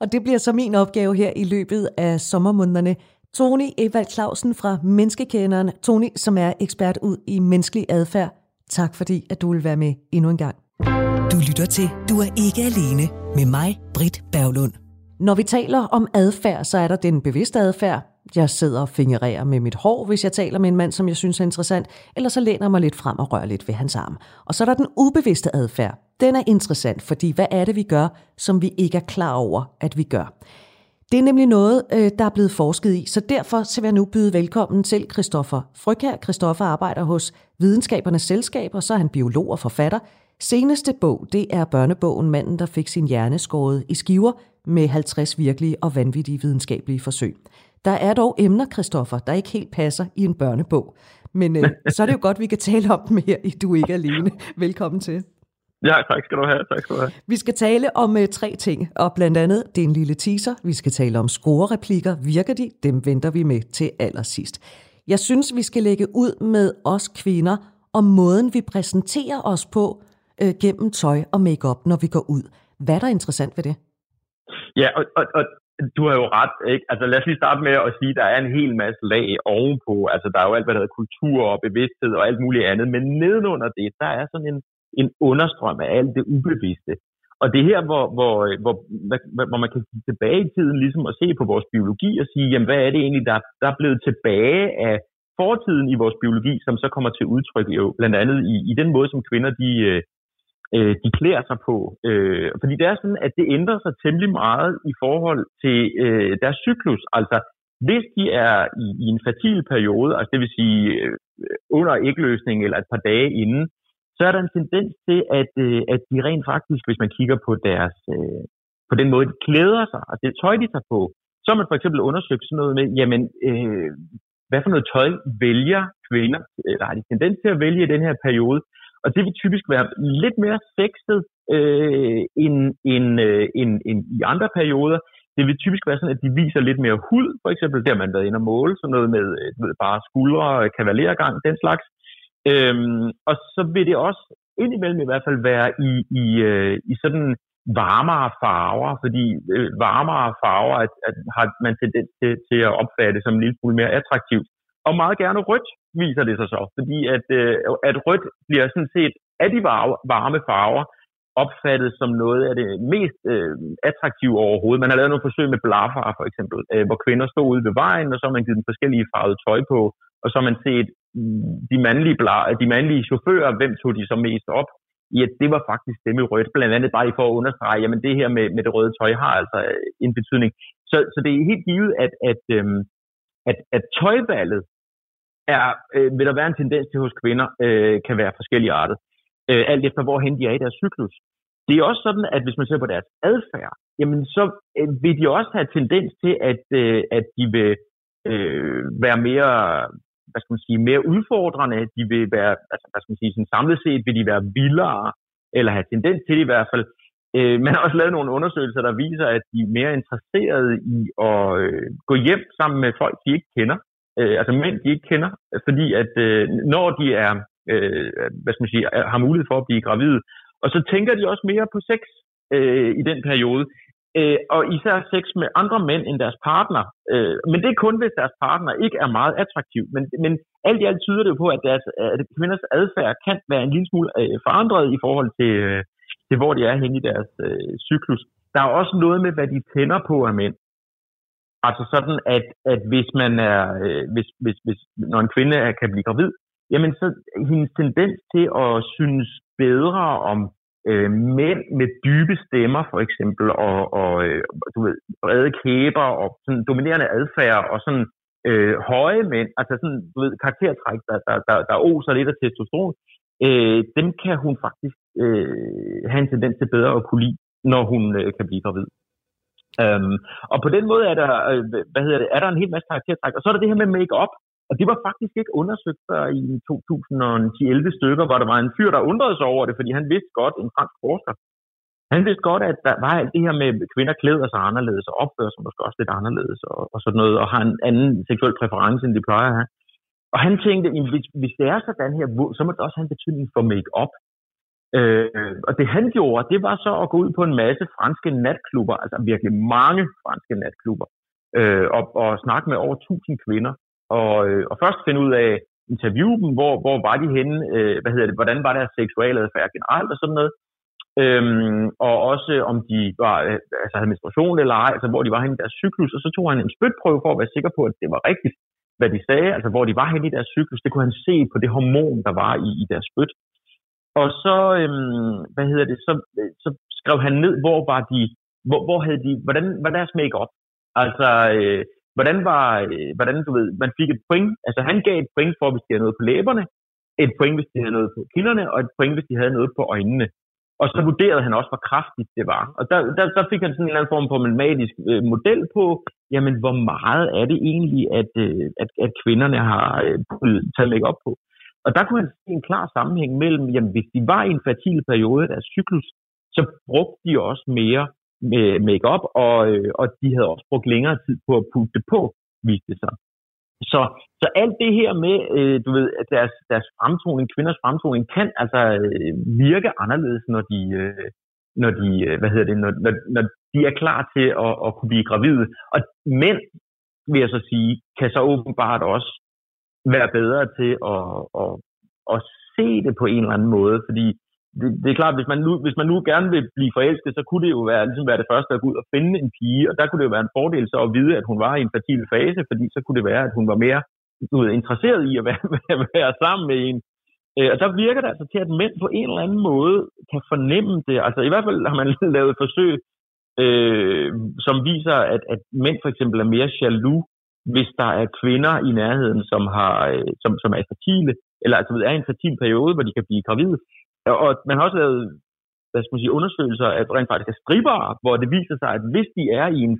Og det bliver så min opgave her i løbet af sommermånederne. Tony Evald Clausen fra Menneskekenderen. Tony, som er ekspert ud i menneskelig adfærd. Tak fordi, at du vil være med endnu en gang. Du lytter til Du er ikke alene med mig, Britt Berglund. Når vi taler om adfærd, så er der den bevidste adfærd. Jeg sidder og fingererer med mit hår, hvis jeg taler med en mand, som jeg synes er interessant, eller så læner mig lidt frem og rører lidt ved hans arm. Og så er der den ubevidste adfærd. Den er interessant, fordi hvad er det, vi gør, som vi ikke er klar over, at vi gør? Det er nemlig noget, øh, der er blevet forsket i, så derfor så vil jeg nu byde velkommen til Christoffer Frøkær. Christoffer arbejder hos Videnskabernes Selskab, og så er han biolog og forfatter. Seneste bog, det er børnebogen Manden, der fik sin hjerne skåret i skiver med 50 virkelige og vanvittige videnskabelige forsøg. Der er dog emner, Christoffer, der ikke helt passer i en børnebog. Men øh, så er det jo godt, vi kan tale om dem her i Du er ikke alene. Velkommen til. Ja, tak skal du have. Tak skal du have. Vi skal tale om uh, tre ting, og blandt andet, det er en lille teaser. Vi skal tale om scorereplikker. Virker de? Dem venter vi med til allersidst. Jeg synes, vi skal lægge ud med os kvinder om måden, vi præsenterer os på øh, gennem tøj og makeup, når vi går ud. Hvad er der interessant ved det? Ja, og, og, og du har jo ret, ikke? Altså lad os lige starte med at sige, at der er en hel masse lag ovenpå. Altså der er jo alt, hvad der hedder kultur og bevidsthed og alt muligt andet. Men nedenunder det, der er sådan en, en understrøm af alt det ubevidste. Og det er her, hvor, hvor, hvor, hvor man kan kigge tilbage i tiden ligesom og se på vores biologi og sige, jamen hvad er det egentlig, der, der er blevet tilbage af fortiden i vores biologi, som så kommer til udtryk jo blandt andet i, i den måde, som kvinder de, øh, øh, de klæder sig på. Øh, fordi det er sådan, at det ændrer sig temmelig meget i forhold til øh, deres cyklus. Altså, hvis de er i, i en fertil periode, altså det vil sige øh, under ægløsning eller et par dage inden, så er der en tendens til, at, øh, at de rent faktisk, hvis man kigger på deres øh, på den måde, de klæder sig, og det tøj, de tager på, så har man for eksempel undersøgt sådan noget med, jamen, øh, hvad for noget tøj vælger kvinder, eller har de tendens til at vælge i den her periode, og det vil typisk være lidt mere sexet øh, end, end, øh, end, end i andre perioder. Det vil typisk være sådan, at de viser lidt mere hud, for eksempel, der man været inde og måle, sådan noget med, øh, ved, bare skuldre, kavalergang, den slags. Øhm, og så vil det også indimellem i hvert fald være i, i, øh, i sådan varmere farver, fordi øh, varmere farver at, at har man tendens til, til at opfatte som en lille smule mere attraktivt. Og meget gerne rødt viser det sig så, fordi at, øh, at rødt bliver sådan set af de varme farver opfattet som noget af det mest øh, attraktive overhovedet. Man har lavet nogle forsøg med blafar for eksempel, øh, hvor kvinder stod ude ved vejen, og så har man givet dem forskellige farvede tøj på, og så har man set mm, de mandlige, bla, de mandlige chauffører, hvem tog de så mest op? Ja, det var faktisk dem i rødt, blandt andet bare for at understrege, jamen det her med, med det røde tøj har altså øh, en betydning. Så, så det er helt givet, at, at, øhm, at, at tøjvalget er, øh, vil der være en tendens til hos kvinder, øh, kan være forskellige arter. Øh, alt efter hvorhen de er i deres cyklus. Det er også sådan, at hvis man ser på deres adfærd, jamen så øh, vil de også have tendens til, at, øh, at de vil øh, være mere, hvad skal man sige, mere udfordrende. De vil være, altså, hvad skal man sige, sådan samlet set vil de være vildere, eller have tendens til det i hvert fald. Øh, man har også lavet nogle undersøgelser, der viser, at de er mere interesserede i at øh, gå hjem sammen med folk, de ikke kender øh, altså mænd, de ikke kender, fordi at øh, når de er, øh, hvad skal man sige, har mulighed for at blive gravide, og så tænker de også mere på sex øh, i den periode, øh, og især sex med andre mænd end deres partner. Øh, men det er kun, hvis deres partner ikke er meget attraktiv. Men, men alt i alt tyder det jo på, at deres at kvinders adfærd kan være en lille smule øh, forandret i forhold til, øh, til, hvor de er henne i deres øh, cyklus. Der er også noget med, hvad de tænder på af mænd. Altså sådan, at, at hvis man er, øh, hvis, hvis, hvis, når en kvinde er, kan blive gravid, jamen så hendes tendens til at synes bedre om øh, mænd med dybe stemmer for eksempel, og, og øh, du ved, brede kæber og sådan dominerende adfærd og sådan øh, høje mænd, altså sådan, du ved, karaktertræk, der, der, der, der oser lidt af testosteron, øh, dem kan hun faktisk øh, have en tendens til bedre at kunne lide, når hun øh, kan blive gravid. Øhm, og på den måde er der, øh, hvad hedder det, er der en hel masse karaktertræk. Og så er der det her med make-up, og det var faktisk ikke undersøgt før i 2010-11 stykker, hvor der var en fyr, der undrede sig over det, fordi han vidste godt, en fransk forsker, han vidste godt, at der var alt det her med, at kvinder klæder sig anderledes og opfører sig måske også lidt anderledes og, og sådan noget, og har en anden seksuel præference, end de plejer at have. Og han tænkte, at hvis, hvis det er sådan her, så må det også have en betydning for make-up. Øh, og det han gjorde, det var så at gå ud på en masse franske natklubber, altså virkelig mange franske natklubber, øh, og, og snakke med over 1000 kvinder, og, øh, og først finde ud af, interviewe dem, hvor, hvor var de henne, øh, hvad hedder det, hvordan var deres seksuelle adfærd generelt og sådan noget, øhm, og også om de var, øh, altså havde menstruation eller ej, altså hvor de var henne i deres cyklus, og så tog han en spytprøve for at være sikker på, at det var rigtigt, hvad de sagde, altså hvor de var henne i deres cyklus, det kunne han se på det hormon, der var i, i deres spyt. Og så, øhm, hvad hedder det, så, så skrev han ned, hvor var de, hvor, hvor havde de, hvordan var deres make-up? Altså, øh, hvordan var, øh, hvordan, du ved, man fik et point, altså han gav et point for, hvis de havde noget på læberne, et point, hvis de havde noget på kinderne, og et point, hvis de havde noget på øjnene. Og så vurderede han også, hvor kraftigt det var. Og der, der, der fik han sådan en eller anden form for matematisk øh, model på, jamen hvor meget er det egentlig, at, øh, at, at kvinderne har øh, taget lægge op på. Og der kunne han se en klar sammenhæng mellem, jamen hvis de var i en fertil periode af deres cyklus, så brugte de også mere med make-up, og, øh, og de havde også brugt længere tid på at putte det på, viste det sig. Så, så alt det her med, øh, du ved, at deres, deres fremtoning, kvinders fremtoning, kan altså øh, virke anderledes, når de, øh, når de, øh, hvad hedder det, når, når, når de er klar til at, at kunne blive gravide. Og mænd, vil jeg så sige, kan så åbenbart også være bedre til at, at, at se det på en eller anden måde, fordi det, det er klart, hvis man, nu, hvis man nu gerne vil blive forelsket, så kunne det jo være, ligesom være det første at gå ud og finde en pige, og der kunne det jo være en fordel så at vide, at hun var i en fertil fase, fordi så kunne det være, at hun var mere du ved, interesseret i at være, være, være sammen med en. Øh, og der virker det altså til, at mænd på en eller anden måde kan fornemme det. Altså i hvert fald har man lavet forsøg, øh, som viser, at, at mænd for eksempel er mere jaloux, hvis der er kvinder i nærheden, som, har, øh, som, som er fertile, eller altså er i en fertil periode, hvor de kan blive gravide. Og man har også lavet hvad skal man sige, undersøgelser af rent faktisk af stribere, hvor det viser sig, at hvis de er i en,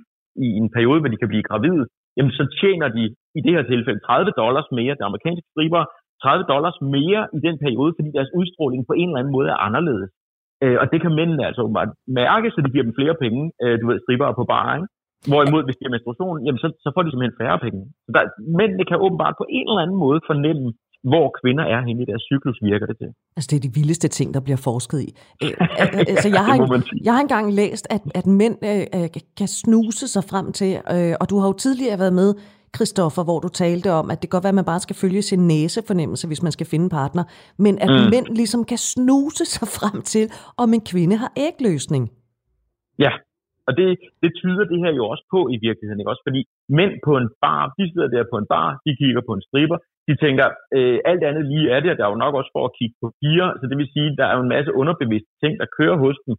i en periode, hvor de kan blive gravide, jamen så tjener de i det her tilfælde 30 dollars mere, det amerikanske stribere, 30 dollars mere i den periode, fordi deres udstråling på en eller anden måde er anderledes. Øh, og det kan mændene altså åbenbart mærke, så de giver dem flere penge, øh, du ved, stribere på bar, ikke? Hvorimod, hvis de har menstruation, jamen så, så får de simpelthen færre penge. Så der, mændene kan åbenbart på en eller anden måde fornemme, hvor kvinder er henne i deres cyklus, virker det til. Altså, det er de vildeste ting, der bliver forsket i. Øh, altså, jeg, har en, jeg har engang læst, at, at mænd øh, øh, kan snuse sig frem til, øh, og du har jo tidligere været med, Christoffer, hvor du talte om, at det kan godt være, at man bare skal følge sin næsefornemmelse, hvis man skal finde en partner, men at mm. mænd ligesom kan snuse sig frem til, om en kvinde har ægløsning. Ja, og det, det tyder det her jo også på i virkeligheden, ikke også? Fordi mænd på en bar, de sidder der på en bar, de kigger på en striber, de tænker, øh, alt andet lige er det, og der er jo nok også for at kigge på piger, så det vil sige, der er jo en masse underbevidste ting, der kører hos dem,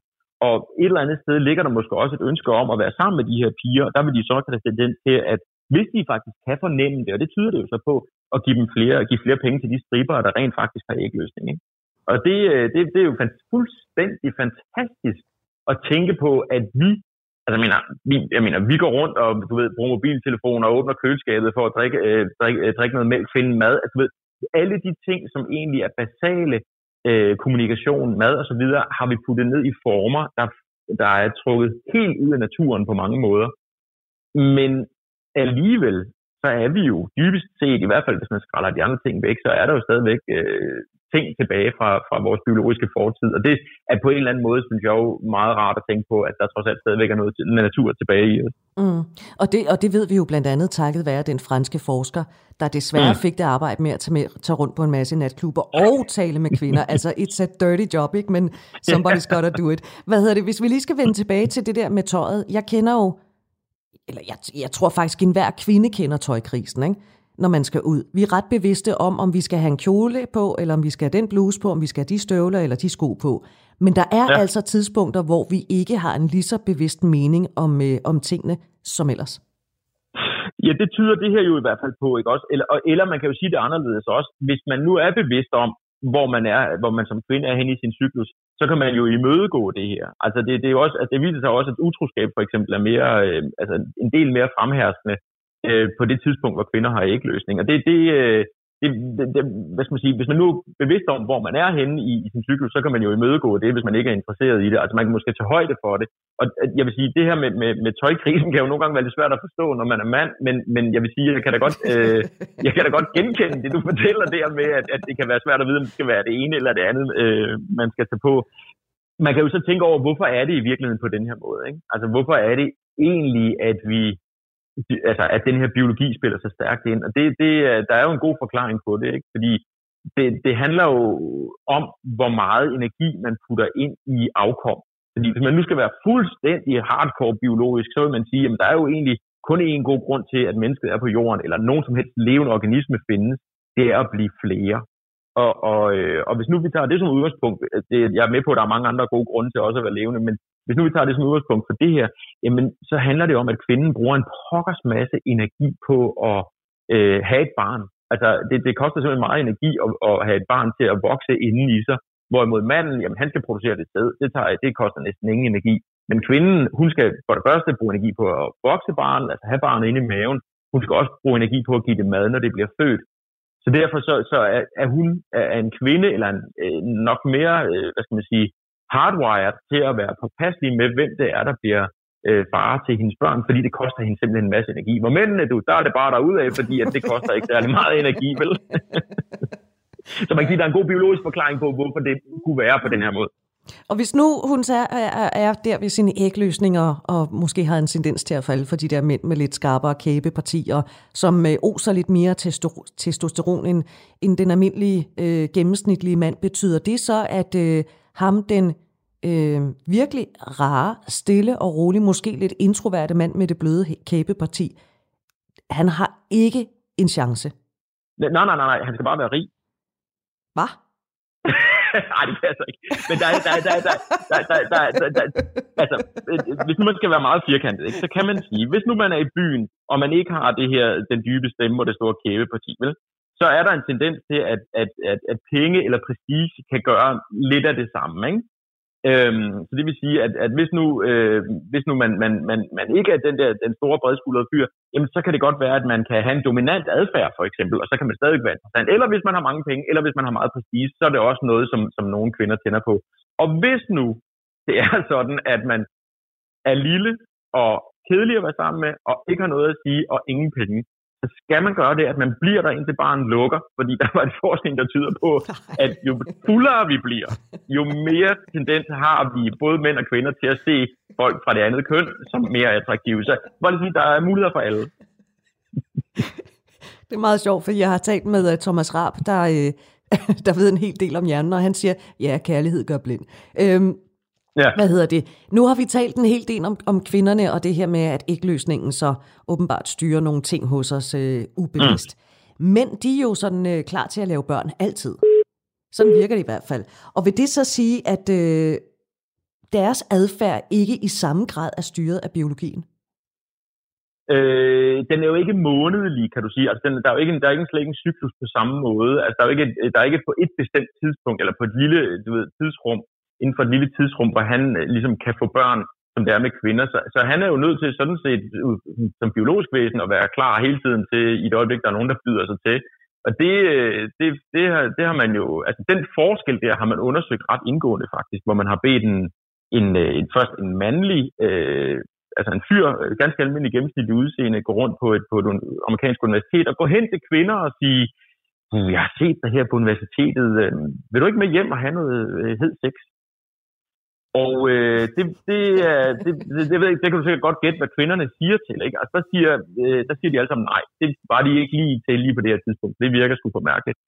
og et eller andet sted ligger der måske også et ønske om at være sammen med de her piger, og der vil de så have tendens til, at hvis de faktisk kan fornemme det, og det tyder det jo så på, at give dem flere, give flere penge til de striber, der rent faktisk har ægløsning. Ikke? Og det, øh, det, det er jo fuldstændig fantastisk at tænke på, at vi Altså, jeg mener, vi, jeg mener, vi går rundt og du ved, bruger mobiltelefoner og åbner køleskabet for at drikke, øh, drikke, øh, drikke noget mælk, finde mad. Altså, du ved, alle de ting, som egentlig er basale øh, kommunikation, mad og så videre, har vi puttet ned i former, der, der er trukket helt ud af naturen på mange måder. Men alligevel, så er vi jo dybest set, i hvert fald hvis man skræller de andre ting væk, så er der jo stadigvæk øh, ting tilbage fra, fra vores biologiske fortid. Og det er på en eller anden måde, synes jeg jo, meget rart at tænke på, at der trods alt stadigvæk er noget natur tilbage i os. Mm. Og, det, og det ved vi jo blandt andet takket være den franske forsker, der desværre mm. fik det arbejde med at tage, med, tage rundt på en masse natklubber og tale med kvinder. altså, it's a dirty job, ikke? Men somebody's gotta do it. Hvad hedder det? Hvis vi lige skal vende tilbage til det der med tøjet. Jeg kender jo, eller jeg, jeg tror faktisk, at enhver kvinde kender tøjkrisen, ikke? Når man skal ud. Vi er ret bevidste om, om vi skal have en kjole på, eller om vi skal have den bluse på, om vi skal have de støvler eller de sko på. Men der er ja. altså tidspunkter, hvor vi ikke har en lige så bevidst mening om, øh, om tingene som ellers. Ja, det tyder det her jo i hvert fald på, ikke også? Eller, eller man kan jo sige det anderledes også. Hvis man nu er bevidst om, hvor man er, hvor man som kvinde er hen i sin cyklus, så kan man jo imødegå det her. Altså det, det, er jo også, altså det viser sig også, at utroskab for eksempel er mere, øh, altså en del mere fremherskende øh, på det tidspunkt, hvor kvinder har ægløsning. Og det, det, øh, det, det, det, hvad skal man sige, hvis man nu er bevidst om, hvor man er henne i, i sin cyklus, så kan man jo imødegå det, hvis man ikke er interesseret i det. Altså man kan måske tage højde for det. Og jeg vil sige, det her med, med, med tøjkrisen kan jo nogle gange være lidt svært at forstå, når man er mand, men, men jeg vil sige, jeg kan da godt, øh, jeg kan da godt genkende det, du fortæller der med, at, at det kan være svært at vide, om det skal være det ene eller det andet, øh, man skal tage på. Man kan jo så tænke over, hvorfor er det i virkeligheden på den her måde? Ikke? Altså hvorfor er det egentlig, at vi altså, at den her biologi spiller så stærkt ind. Og det, det, der er jo en god forklaring på det, ikke? fordi det, det handler jo om, hvor meget energi man putter ind i afkom. Fordi hvis man nu skal være fuldstændig hardcore biologisk, så vil man sige, at der er jo egentlig kun én god grund til, at mennesket er på jorden, eller nogen som helst levende organisme findes, det er at blive flere. Og, og, øh, og hvis nu vi tager det som udgangspunkt, det, jeg er med på, at der er mange andre gode grunde til også at være levende, men hvis nu vi tager det som udgangspunkt for det her, jamen så handler det om, at kvinden bruger en pokkers masse energi på at øh, have et barn. Altså det, det koster simpelthen meget energi at, at have et barn til at vokse inden i sig. Hvorimod manden, jamen han skal producere det sted. Det, tager, det koster næsten ingen energi. Men kvinden, hun skal for det første bruge energi på at vokse barnet, altså have barnet inde i maven. Hun skal også bruge energi på at give det mad, når det bliver født. Så derfor så, så er, er hun er en kvinde, eller en, øh, nok mere, øh, hvad skal man sige, hardwired til at være påpasselig med, hvem det er, der bliver øh, far til hendes børn, fordi det koster hende simpelthen en masse energi. Hvor mændene, du, der er det bare af, fordi at det koster ikke særlig meget energi, vel? Så man kan sige, der er en god biologisk forklaring på, hvorfor det kunne være på den her måde. Og hvis nu hun er, er, er der ved sine ægløsninger, og måske har en tendens til at falde for de der mænd med lidt skarpere kæbepartier, som øh, oser lidt mere testosteron end, end den almindelige øh, gennemsnitlige mand, betyder det så, at øh, ham, den øh, virkelig rare, stille og rolig, måske lidt introverte mand med det bløde kæbeparti, han har ikke en chance? Nej, nej, nej, nej. Han skal bare være rig. Hvad? Nej, det passer ikke. Men der er, der, der, der, der, der, der, der, der, altså, hvis nu man skal være meget firkantet, ikke, så kan man sige, hvis nu man er i byen, og man ikke har det her, den dybe stemme og det store kæbeparti, vel, så er der en tendens til, at, at, at, at penge eller prestige kan gøre lidt af det samme. Ikke? Øhm, så det vil sige, at, at hvis nu, øh, hvis nu man, man, man, man ikke er den der den store bredskuldrede fyr, jamen så kan det godt være, at man kan have en dominant adfærd for eksempel, og så kan man stadig være interessant. Eller hvis man har mange penge, eller hvis man har meget prestige, så er det også noget, som, som nogle kvinder tænder på. Og hvis nu det er sådan, at man er lille og kedelig at være sammen med, og ikke har noget at sige, og ingen penge, så skal man gøre det, at man bliver der indtil barnet lukker, fordi der var en forskning, der tyder på, at jo fuldere vi bliver, jo mere tendens har vi, både mænd og kvinder, til at se folk fra det andet køn som mere attraktive. Så bare lige sige, der er muligheder for alle. Det er meget sjovt, for jeg har talt med uh, Thomas Raab, der, uh, der ved en hel del om hjernen, og han siger, ja, kærlighed gør blind. Øhm, Ja. Hvad hedder det? Nu har vi talt en hel del om, om kvinderne, og det her med, at ikke-løsningen så åbenbart styrer nogle ting hos os øh, ubevidst. Mm. Men de er jo sådan øh, klar til at lave børn altid. Sådan virker det i hvert fald. Og vil det så sige, at øh, deres adfærd ikke i samme grad er styret af biologien? Øh, den er jo ikke månedlig, kan du sige. Altså, den, der er jo ikke, der er ikke slet ikke en cyklus på samme måde. Altså, der er jo ikke, der er ikke på et bestemt tidspunkt, eller på et lille du ved, tidsrum, inden for et lille tidsrum, hvor han øh, ligesom kan få børn, som det er med kvinder. Så, så han er jo nødt til sådan set som biologisk væsen at være klar hele tiden til, i et øjeblik, der er nogen, der byder sig til. Og det, øh, det, det, har, det har man jo, altså den forskel der har man undersøgt ret indgående faktisk, hvor man har bedt en, en, øh, en først en mandlig, øh, altså en fyr, øh, ganske almindelig gennemsnitlig udseende, gå rundt på et, på et amerikansk universitet og gå hen til kvinder og sige, jeg har set dig her på universitetet, vil du ikke med hjem og have noget hed sex? Og øh, det, det, det, det, det, ved jeg, det kan du sikkert godt gætte, hvad kvinderne siger til. Ikke? Altså, der, siger, øh, der siger de alle sammen nej. Det var de ikke lige til lige på det her tidspunkt. Det virker sgu for mærkeligt.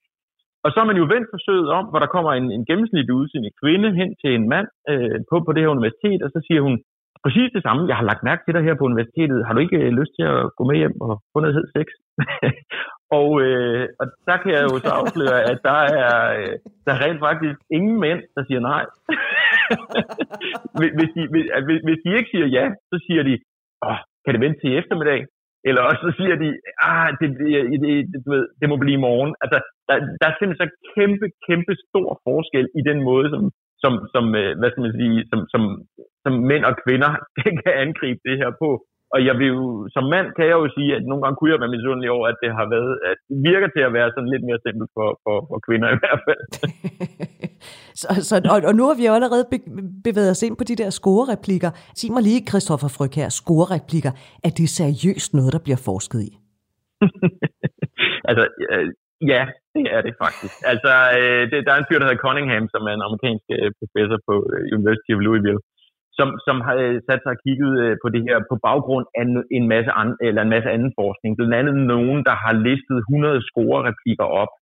Og så har man jo vendt forsøget om, hvor der kommer en, en gennemsnitlig udseende kvinde hen til en mand øh, på, på det her universitet, og så siger hun præcis det samme. Jeg har lagt mærke til dig her på universitetet. Har du ikke øh, lyst til at gå med hjem og få noget hed sex? og, øh, og der kan jeg jo så afsløre, at der er, øh, der er rent faktisk ingen mænd, der siger nej. hvis, de, altså, hvis, hvis de ikke siger ja, så siger de, Åh, kan det vente til eftermiddag? Eller også så siger de, ah, det, det, det, det, du ved, det må blive i morgen. Altså, der, der er simpelthen så kæmpe, kæmpe stor forskel i den måde, som, som, som øh, hvad skal man sige, som, som, som mænd og kvinder kan angribe det her på. Og jeg vil jo, som mand kan jeg jo sige, at nogle gange kunne jeg være misundelig over, at det har været, at det virker til at være sådan lidt mere simpelt for, for, for kvinder i hvert fald. så, så, og, og nu har vi jo allerede bevæget os ind på de der scorereplikker. Sig mig lige, Christoffer Fryg her, scorereplikker. Er det seriøst noget, der bliver forsket i? altså, øh, ja, det er det faktisk. Altså, øh, det, der er en fyr, der hedder Cunningham, som er en amerikansk øh, professor på University of Louisville, som, som har øh, sat sig og kigget øh, på det her på baggrund af en masse, an, eller en masse anden forskning. Blandt andet nogen, der har listet 100 scorereplikker op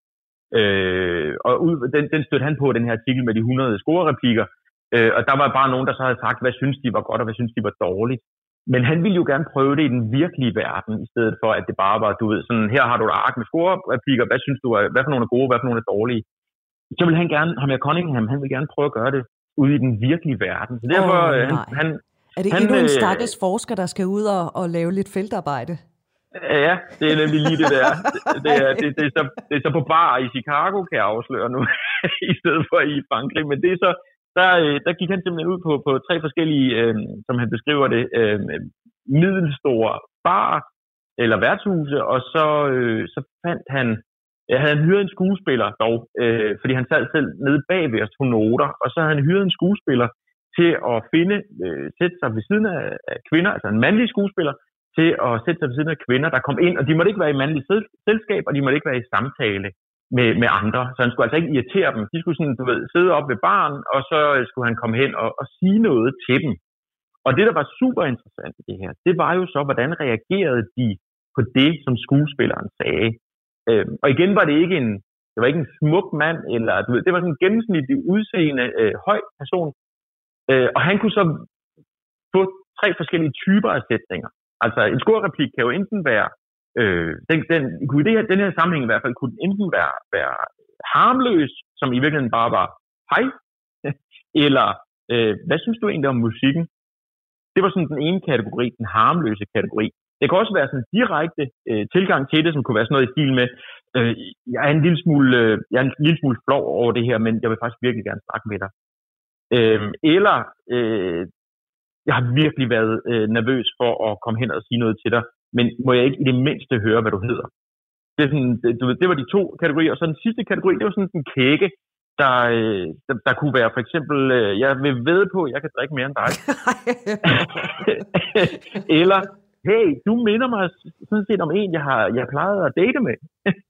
Øh, og ud, den, den stødte han på, den her artikel med de 100 scorereplikker. Øh, og der var bare nogen, der så havde sagt, hvad synes de var godt, og hvad synes de var dårligt. Men han ville jo gerne prøve det i den virkelige verden, i stedet for, at det bare var, du ved, sådan, her har du et ark med scorereplikker, hvad synes du, er, hvad for nogle er gode, hvad for nogle er dårlige. Så vil han gerne, ham her Cunningham, han vil gerne prøve at gøre det ude i den virkelige verden. Så derfor, oh, han, han, er det han, endnu en øh, stakkels forsker, der skal ud og, og lave lidt feltarbejde? Ja, det er nemlig lige det der. Det er, det, det, er så, det er så på bar i Chicago, kan jeg afsløre nu, i stedet for i Frankrig. Men det er så, der, øh, der gik han simpelthen ud på, på tre forskellige, øh, som han beskriver det, øh, middelstore bar eller værtshuse, og så, øh, så fandt han, jeg havde han hyret en skuespiller dog, øh, fordi han sad selv nede bagved os tog noter, og så havde han hyret en skuespiller til at finde, øh, sætte sig ved siden af, af kvinder, altså en mandlig skuespiller, til at sætte sig ved siden af kvinder, der kom ind, og de måtte ikke være i mandlige selskab, og de måtte ikke være i samtale med, med andre. Så han skulle altså ikke irritere dem. De skulle sådan, du ved, sidde op ved barn, og så øh, skulle han komme hen og, og sige noget til dem. Og det, der var super interessant i det her, det var jo så, hvordan reagerede de på det, som skuespilleren sagde. Øh, og igen var det ikke en, det var ikke en smuk mand, eller du ved, det var sådan en gennemsnitlig udseende øh, høj person. Øh, og han kunne så få tre forskellige typer af sætninger. Altså en skorreplik kan jo enten være, øh, den, den, kunne i det her, den her sammenhæng i hvert fald, kunne den enten være, være harmløs, som i virkeligheden bare var hej, eller øh, hvad synes du egentlig om musikken? Det var sådan den ene kategori, den harmløse kategori. Det kan også være sådan en direkte øh, tilgang til det, som kunne være sådan noget i stil med, øh, jeg er en lille smule, øh, jeg er en lille smule flov over det her, men jeg vil faktisk virkelig gerne snakke med dig. Øh, eller øh, jeg har virkelig været øh, nervøs for at komme hen og sige noget til dig, men må jeg ikke i det mindste høre, hvad du hedder? Det, er sådan, det, du ved, det var de to kategorier, og så den sidste kategori, det var sådan en kække, der, øh, der, der kunne være for eksempel, øh, jeg vil ved på, at jeg kan drikke mere end dig. Eller, hey, du minder mig sådan set om en, jeg har jeg plejede at date med.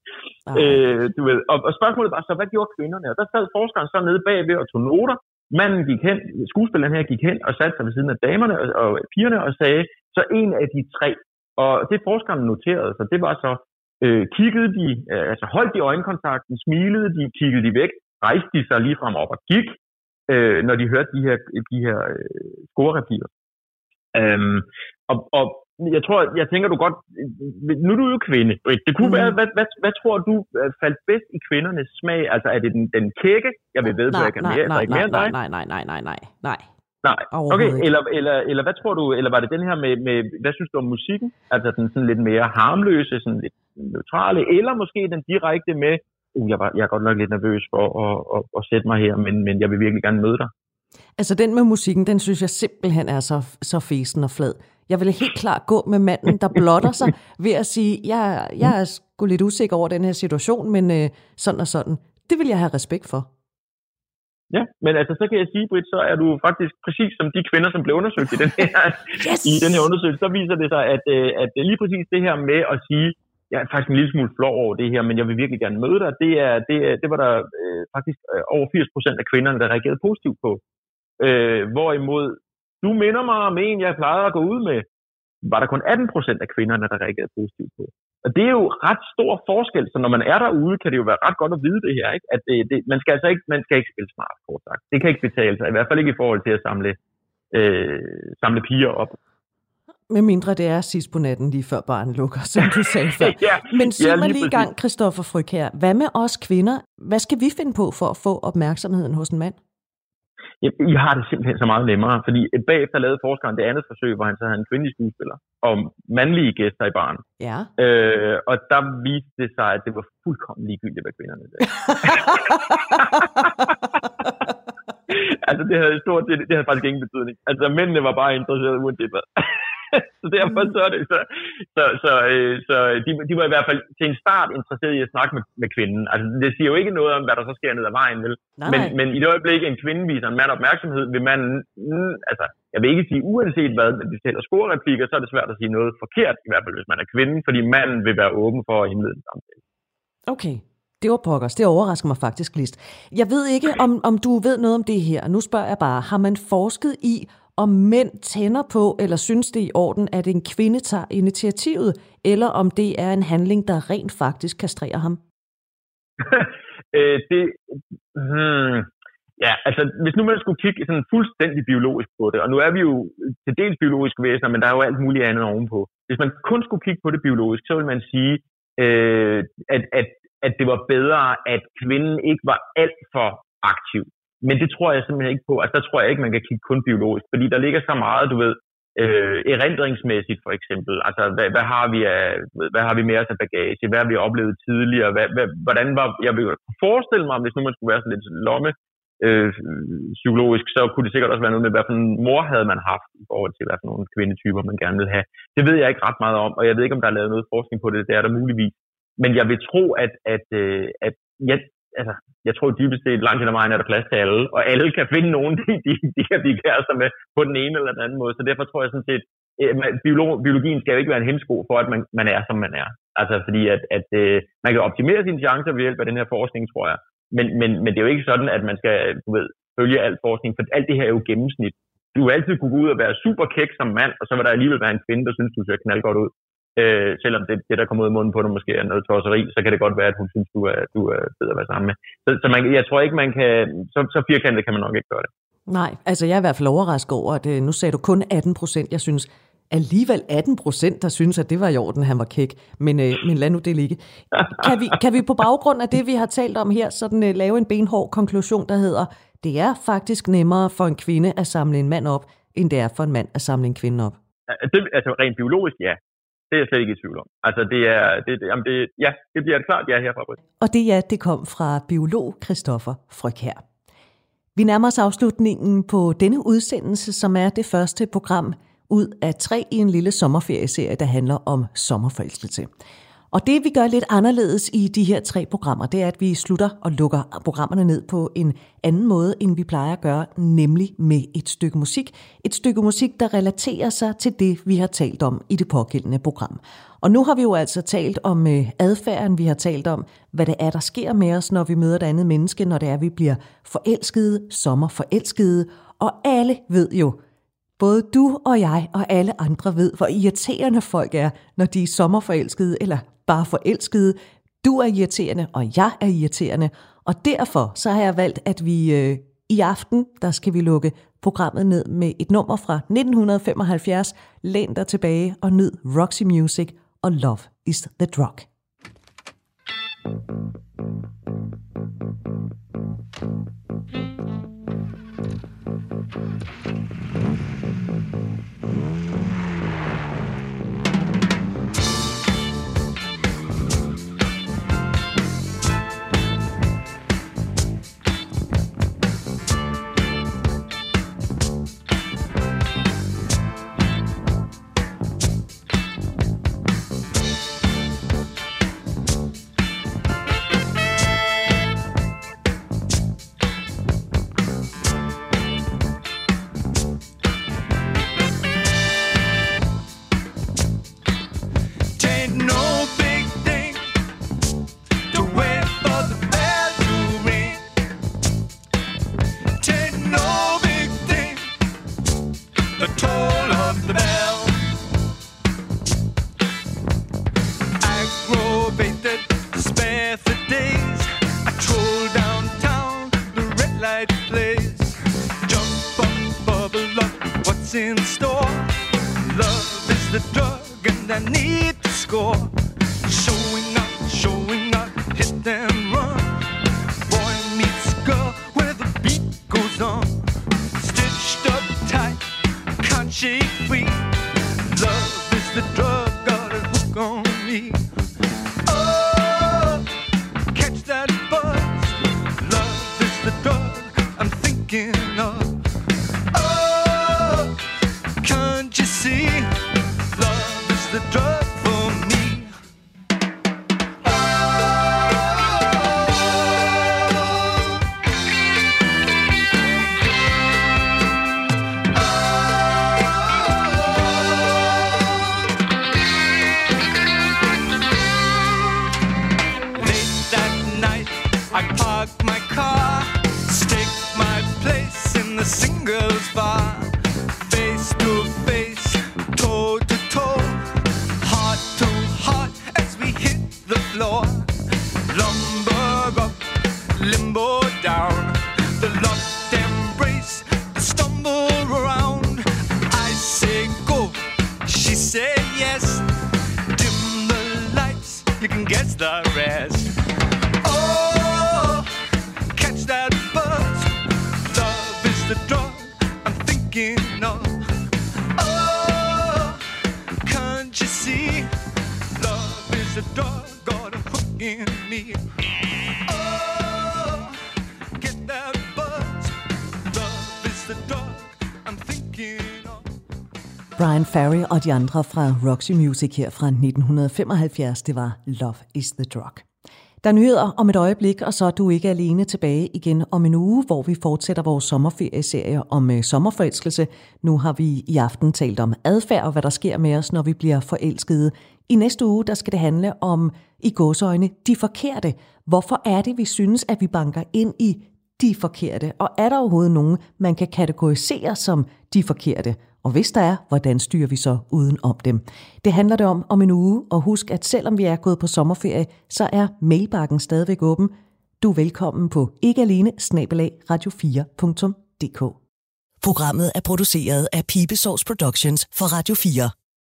øh, du ved, og, og spørgsmålet var så, hvad gjorde kvinderne? Og der sad forskeren så nede bagved og tog noter, Manden gik hen, skuespilleren her gik hen og satte sig ved siden af damerne og, og pigerne og sagde, så en af de tre, og det forskerne noterede så det var så, øh, kiggede de, øh, altså holdt de øjenkontakten, smilede de, kiggede de væk, rejste de sig lige frem op og gik, øh, når de hørte de her, de her øh, scorereplikker. Øhm, og, og jeg tror, jeg tænker du godt, nu er du jo kvinde, Det kunne mm. være, hvad, hvad, hvad tror du øh, faldt bedst i kvindernes smag? Altså er det den, den kække? Jeg vil ved, nej, jeg kan nej, mere, nej, mere nej, nej, nej, nej, nej, nej, nej. Nej, okay, eller, eller, eller hvad tror du, eller var det den her med, med, hvad synes du om musikken? Altså den sådan lidt mere harmløse, sådan lidt neutrale, eller måske den direkte med, uh, jeg, var, jeg er godt nok lidt nervøs for at, at, at sætte mig her, men, men jeg vil virkelig gerne møde dig. Altså den med musikken, den synes jeg simpelthen er så, så fesen og flad. Jeg vil helt klart gå med manden, der blotter sig ved at sige, jeg, jeg er sgu lidt usikker over den her situation, men øh, sådan og sådan. Det vil jeg have respekt for. Ja, men altså, så kan jeg sige, Britt, så er du faktisk præcis som de kvinder, som blev undersøgt i den her, yes! i den her undersøgelse, så viser det sig, at, øh, at lige præcis det her med at sige, jeg er faktisk en lille smule flov over det her, men jeg vil virkelig gerne møde dig, det, er, det, det var der øh, faktisk øh, over 80 procent af kvinderne, der reagerede positivt på. Øh, hvorimod du minder mig om en, jeg plejede at gå ud med, var der kun 18 procent af kvinderne, der reagerede positivt på. Og det er jo ret stor forskel, så når man er derude, kan det jo være ret godt at vide det her, ikke? at det, det, man skal altså ikke, man skal ikke spille smart, kort sagt. Det kan ikke betale sig, i hvert fald ikke i forhold til at samle, øh, samle piger op. Med mindre det er sidst på natten, lige før barnet lukker, som du sagde før. ja, Men sig ja, mig lige i gang, Christoffer Fryg her. Hvad med os kvinder? Hvad skal vi finde på for at få opmærksomheden hos en mand? I har det simpelthen så meget nemmere, fordi bagefter lavede forskeren det andet forsøg, hvor han så havde en kvindelig skuespiller og mandlige gæster i barn. Ja. Øh, og der viste det sig, at det var fuldkommen ligegyldigt, hvad kvinderne sagde. altså det havde stort det, det havde faktisk ingen betydning. Altså mændene var bare interesserede uanset hvad. så derfor så er det så, så, så, øh, så de, de var i hvert fald til en start interesseret i at snakke med, med kvinden. Altså det siger jo ikke noget om, hvad der så sker ned ad vejen, vel? Men, men i det øjeblik, en kvinde viser en mand opmærksomhed, vil man, mm, altså jeg vil ikke sige uanset hvad, men hvis vi taler scorereplikker, så er det svært at sige noget forkert, i hvert fald hvis man er kvinde, fordi manden vil være åben for at indlede en samtale. Okay. Det var pokkers. Det overrasker mig faktisk, List. Jeg ved ikke, om, om du ved noget om det her. Nu spørger jeg bare, har man forsket i, om mænd tænder på eller synes det er i orden, at en kvinde tager initiativet, eller om det er en handling, der rent faktisk kastrerer ham? øh, det, hmm, ja, altså hvis nu man skulle kigge sådan fuldstændig biologisk på det, og nu er vi jo til dels biologiske væsener, men der er jo alt muligt andet ovenpå. Hvis man kun skulle kigge på det biologisk, så vil man sige, øh, at, at, at det var bedre, at kvinden ikke var alt for aktiv. Men det tror jeg simpelthen ikke på. Altså der tror jeg ikke, man kan kigge kun biologisk, fordi der ligger så meget, du ved, øh, erindringsmæssigt for eksempel. Altså hvad, hvad, har vi af, hvad har vi med os af bagage? Hvad har vi oplevet tidligere? Hvad, hvad, hvordan var, jeg vil forestille mig, hvis nu man skulle være sådan lidt lomme, øh, psykologisk, så kunne det sikkert også være noget med, hvad for en mor havde man haft i forhold til, hvad for nogle kvindetyper man gerne vil have. Det ved jeg ikke ret meget om, og jeg ved ikke, om der er lavet noget forskning på det. Det er der muligvis. Men jeg vil tro, at, at, øh, at jeg, altså, jeg tror dybest set langt hen ad vejen er der plads til alle, og alle kan finde nogen, de, de, de kan blive kærester med på den ene eller den anden måde. Så derfor tror jeg sådan set, eh, øh, biolog, biologien skal jo ikke være en hemsko for, at man, man er, som man er. Altså fordi, at, at øh, man kan optimere sine chancer ved hjælp af den her forskning, tror jeg. Men, men, men det er jo ikke sådan, at man skal du ved, følge alt forskning, for alt det her er jo gennemsnit. Du vil altid kunne gå ud og være super kæk som mand, og så vil der alligevel være en kvinde, der synes, du ser knald godt ud. Øh, selvom det, det, der kommer ud af munden på dig, måske er noget tosseri, så kan det godt være, at hun synes, du er, du er fed at være sammen med. Så, så man, jeg tror ikke, man kan, så, så firkantet kan man nok ikke gøre det. Nej, altså jeg er i hvert fald overrasket over, at øh, nu sagde du kun 18 procent. Jeg synes alligevel 18 procent, der synes, at det var i orden, han var kæk. Men, øh, men lad nu det ligge. Kan vi, kan vi på baggrund af det, vi har talt om her, sådan øh, lave en benhård konklusion, der hedder, det er faktisk nemmere for en kvinde at samle en mand op, end det er for en mand at samle en kvinde op? Det, altså rent biologisk, ja. Det er jeg slet ikke i tvivl om. Altså, det er, det, jamen det, ja, det bliver et klart ja herfra. Og det ja, det kom fra biolog Christoffer Fryg her. Vi nærmer os afslutningen på denne udsendelse, som er det første program ud af tre i en lille sommerferieserie, der handler om sommerforelskelse. Og det vi gør lidt anderledes i de her tre programmer, det er, at vi slutter og lukker programmerne ned på en anden måde, end vi plejer at gøre, nemlig med et stykke musik. Et stykke musik, der relaterer sig til det, vi har talt om i det pågældende program. Og nu har vi jo altså talt om øh, adfærden, vi har talt om, hvad det er, der sker med os, når vi møder et andet menneske, når det er, vi bliver forelskede, sommerforelskede, og alle ved jo, Både du og jeg og alle andre ved, hvor irriterende folk er, når de er sommerforelskede eller bare forelskede. Du er irriterende, og jeg er irriterende. Og derfor så har jeg valgt, at vi øh, i aften, der skal vi lukke programmet ned med et nummer fra 1975. Læn dig tilbage og nyd Roxy Music og Love is the Drug. Fuck my Ferry og de andre fra Roxy Music her fra 1975, det var Love is the Drug. Der er nyheder om et øjeblik, og så er du ikke alene tilbage igen om en uge, hvor vi fortsætter vores sommerferieserie om øh, sommerforelskelse. Nu har vi i aften talt om adfærd og hvad der sker med os, når vi bliver forelskede. I næste uge, der skal det handle om, i gåsøjne, de forkerte. Hvorfor er det, vi synes, at vi banker ind i de forkerte? Og er der overhovedet nogen, man kan kategorisere som de forkerte? Og hvis der er, hvordan styrer vi så uden om dem? Det handler det om om en uge, og husk, at selvom vi er gået på sommerferie, så er mailbakken stadigvæk åben. Du er velkommen på ikke alene radio4.dk. Programmet er produceret af Pibesovs Productions for Radio 4.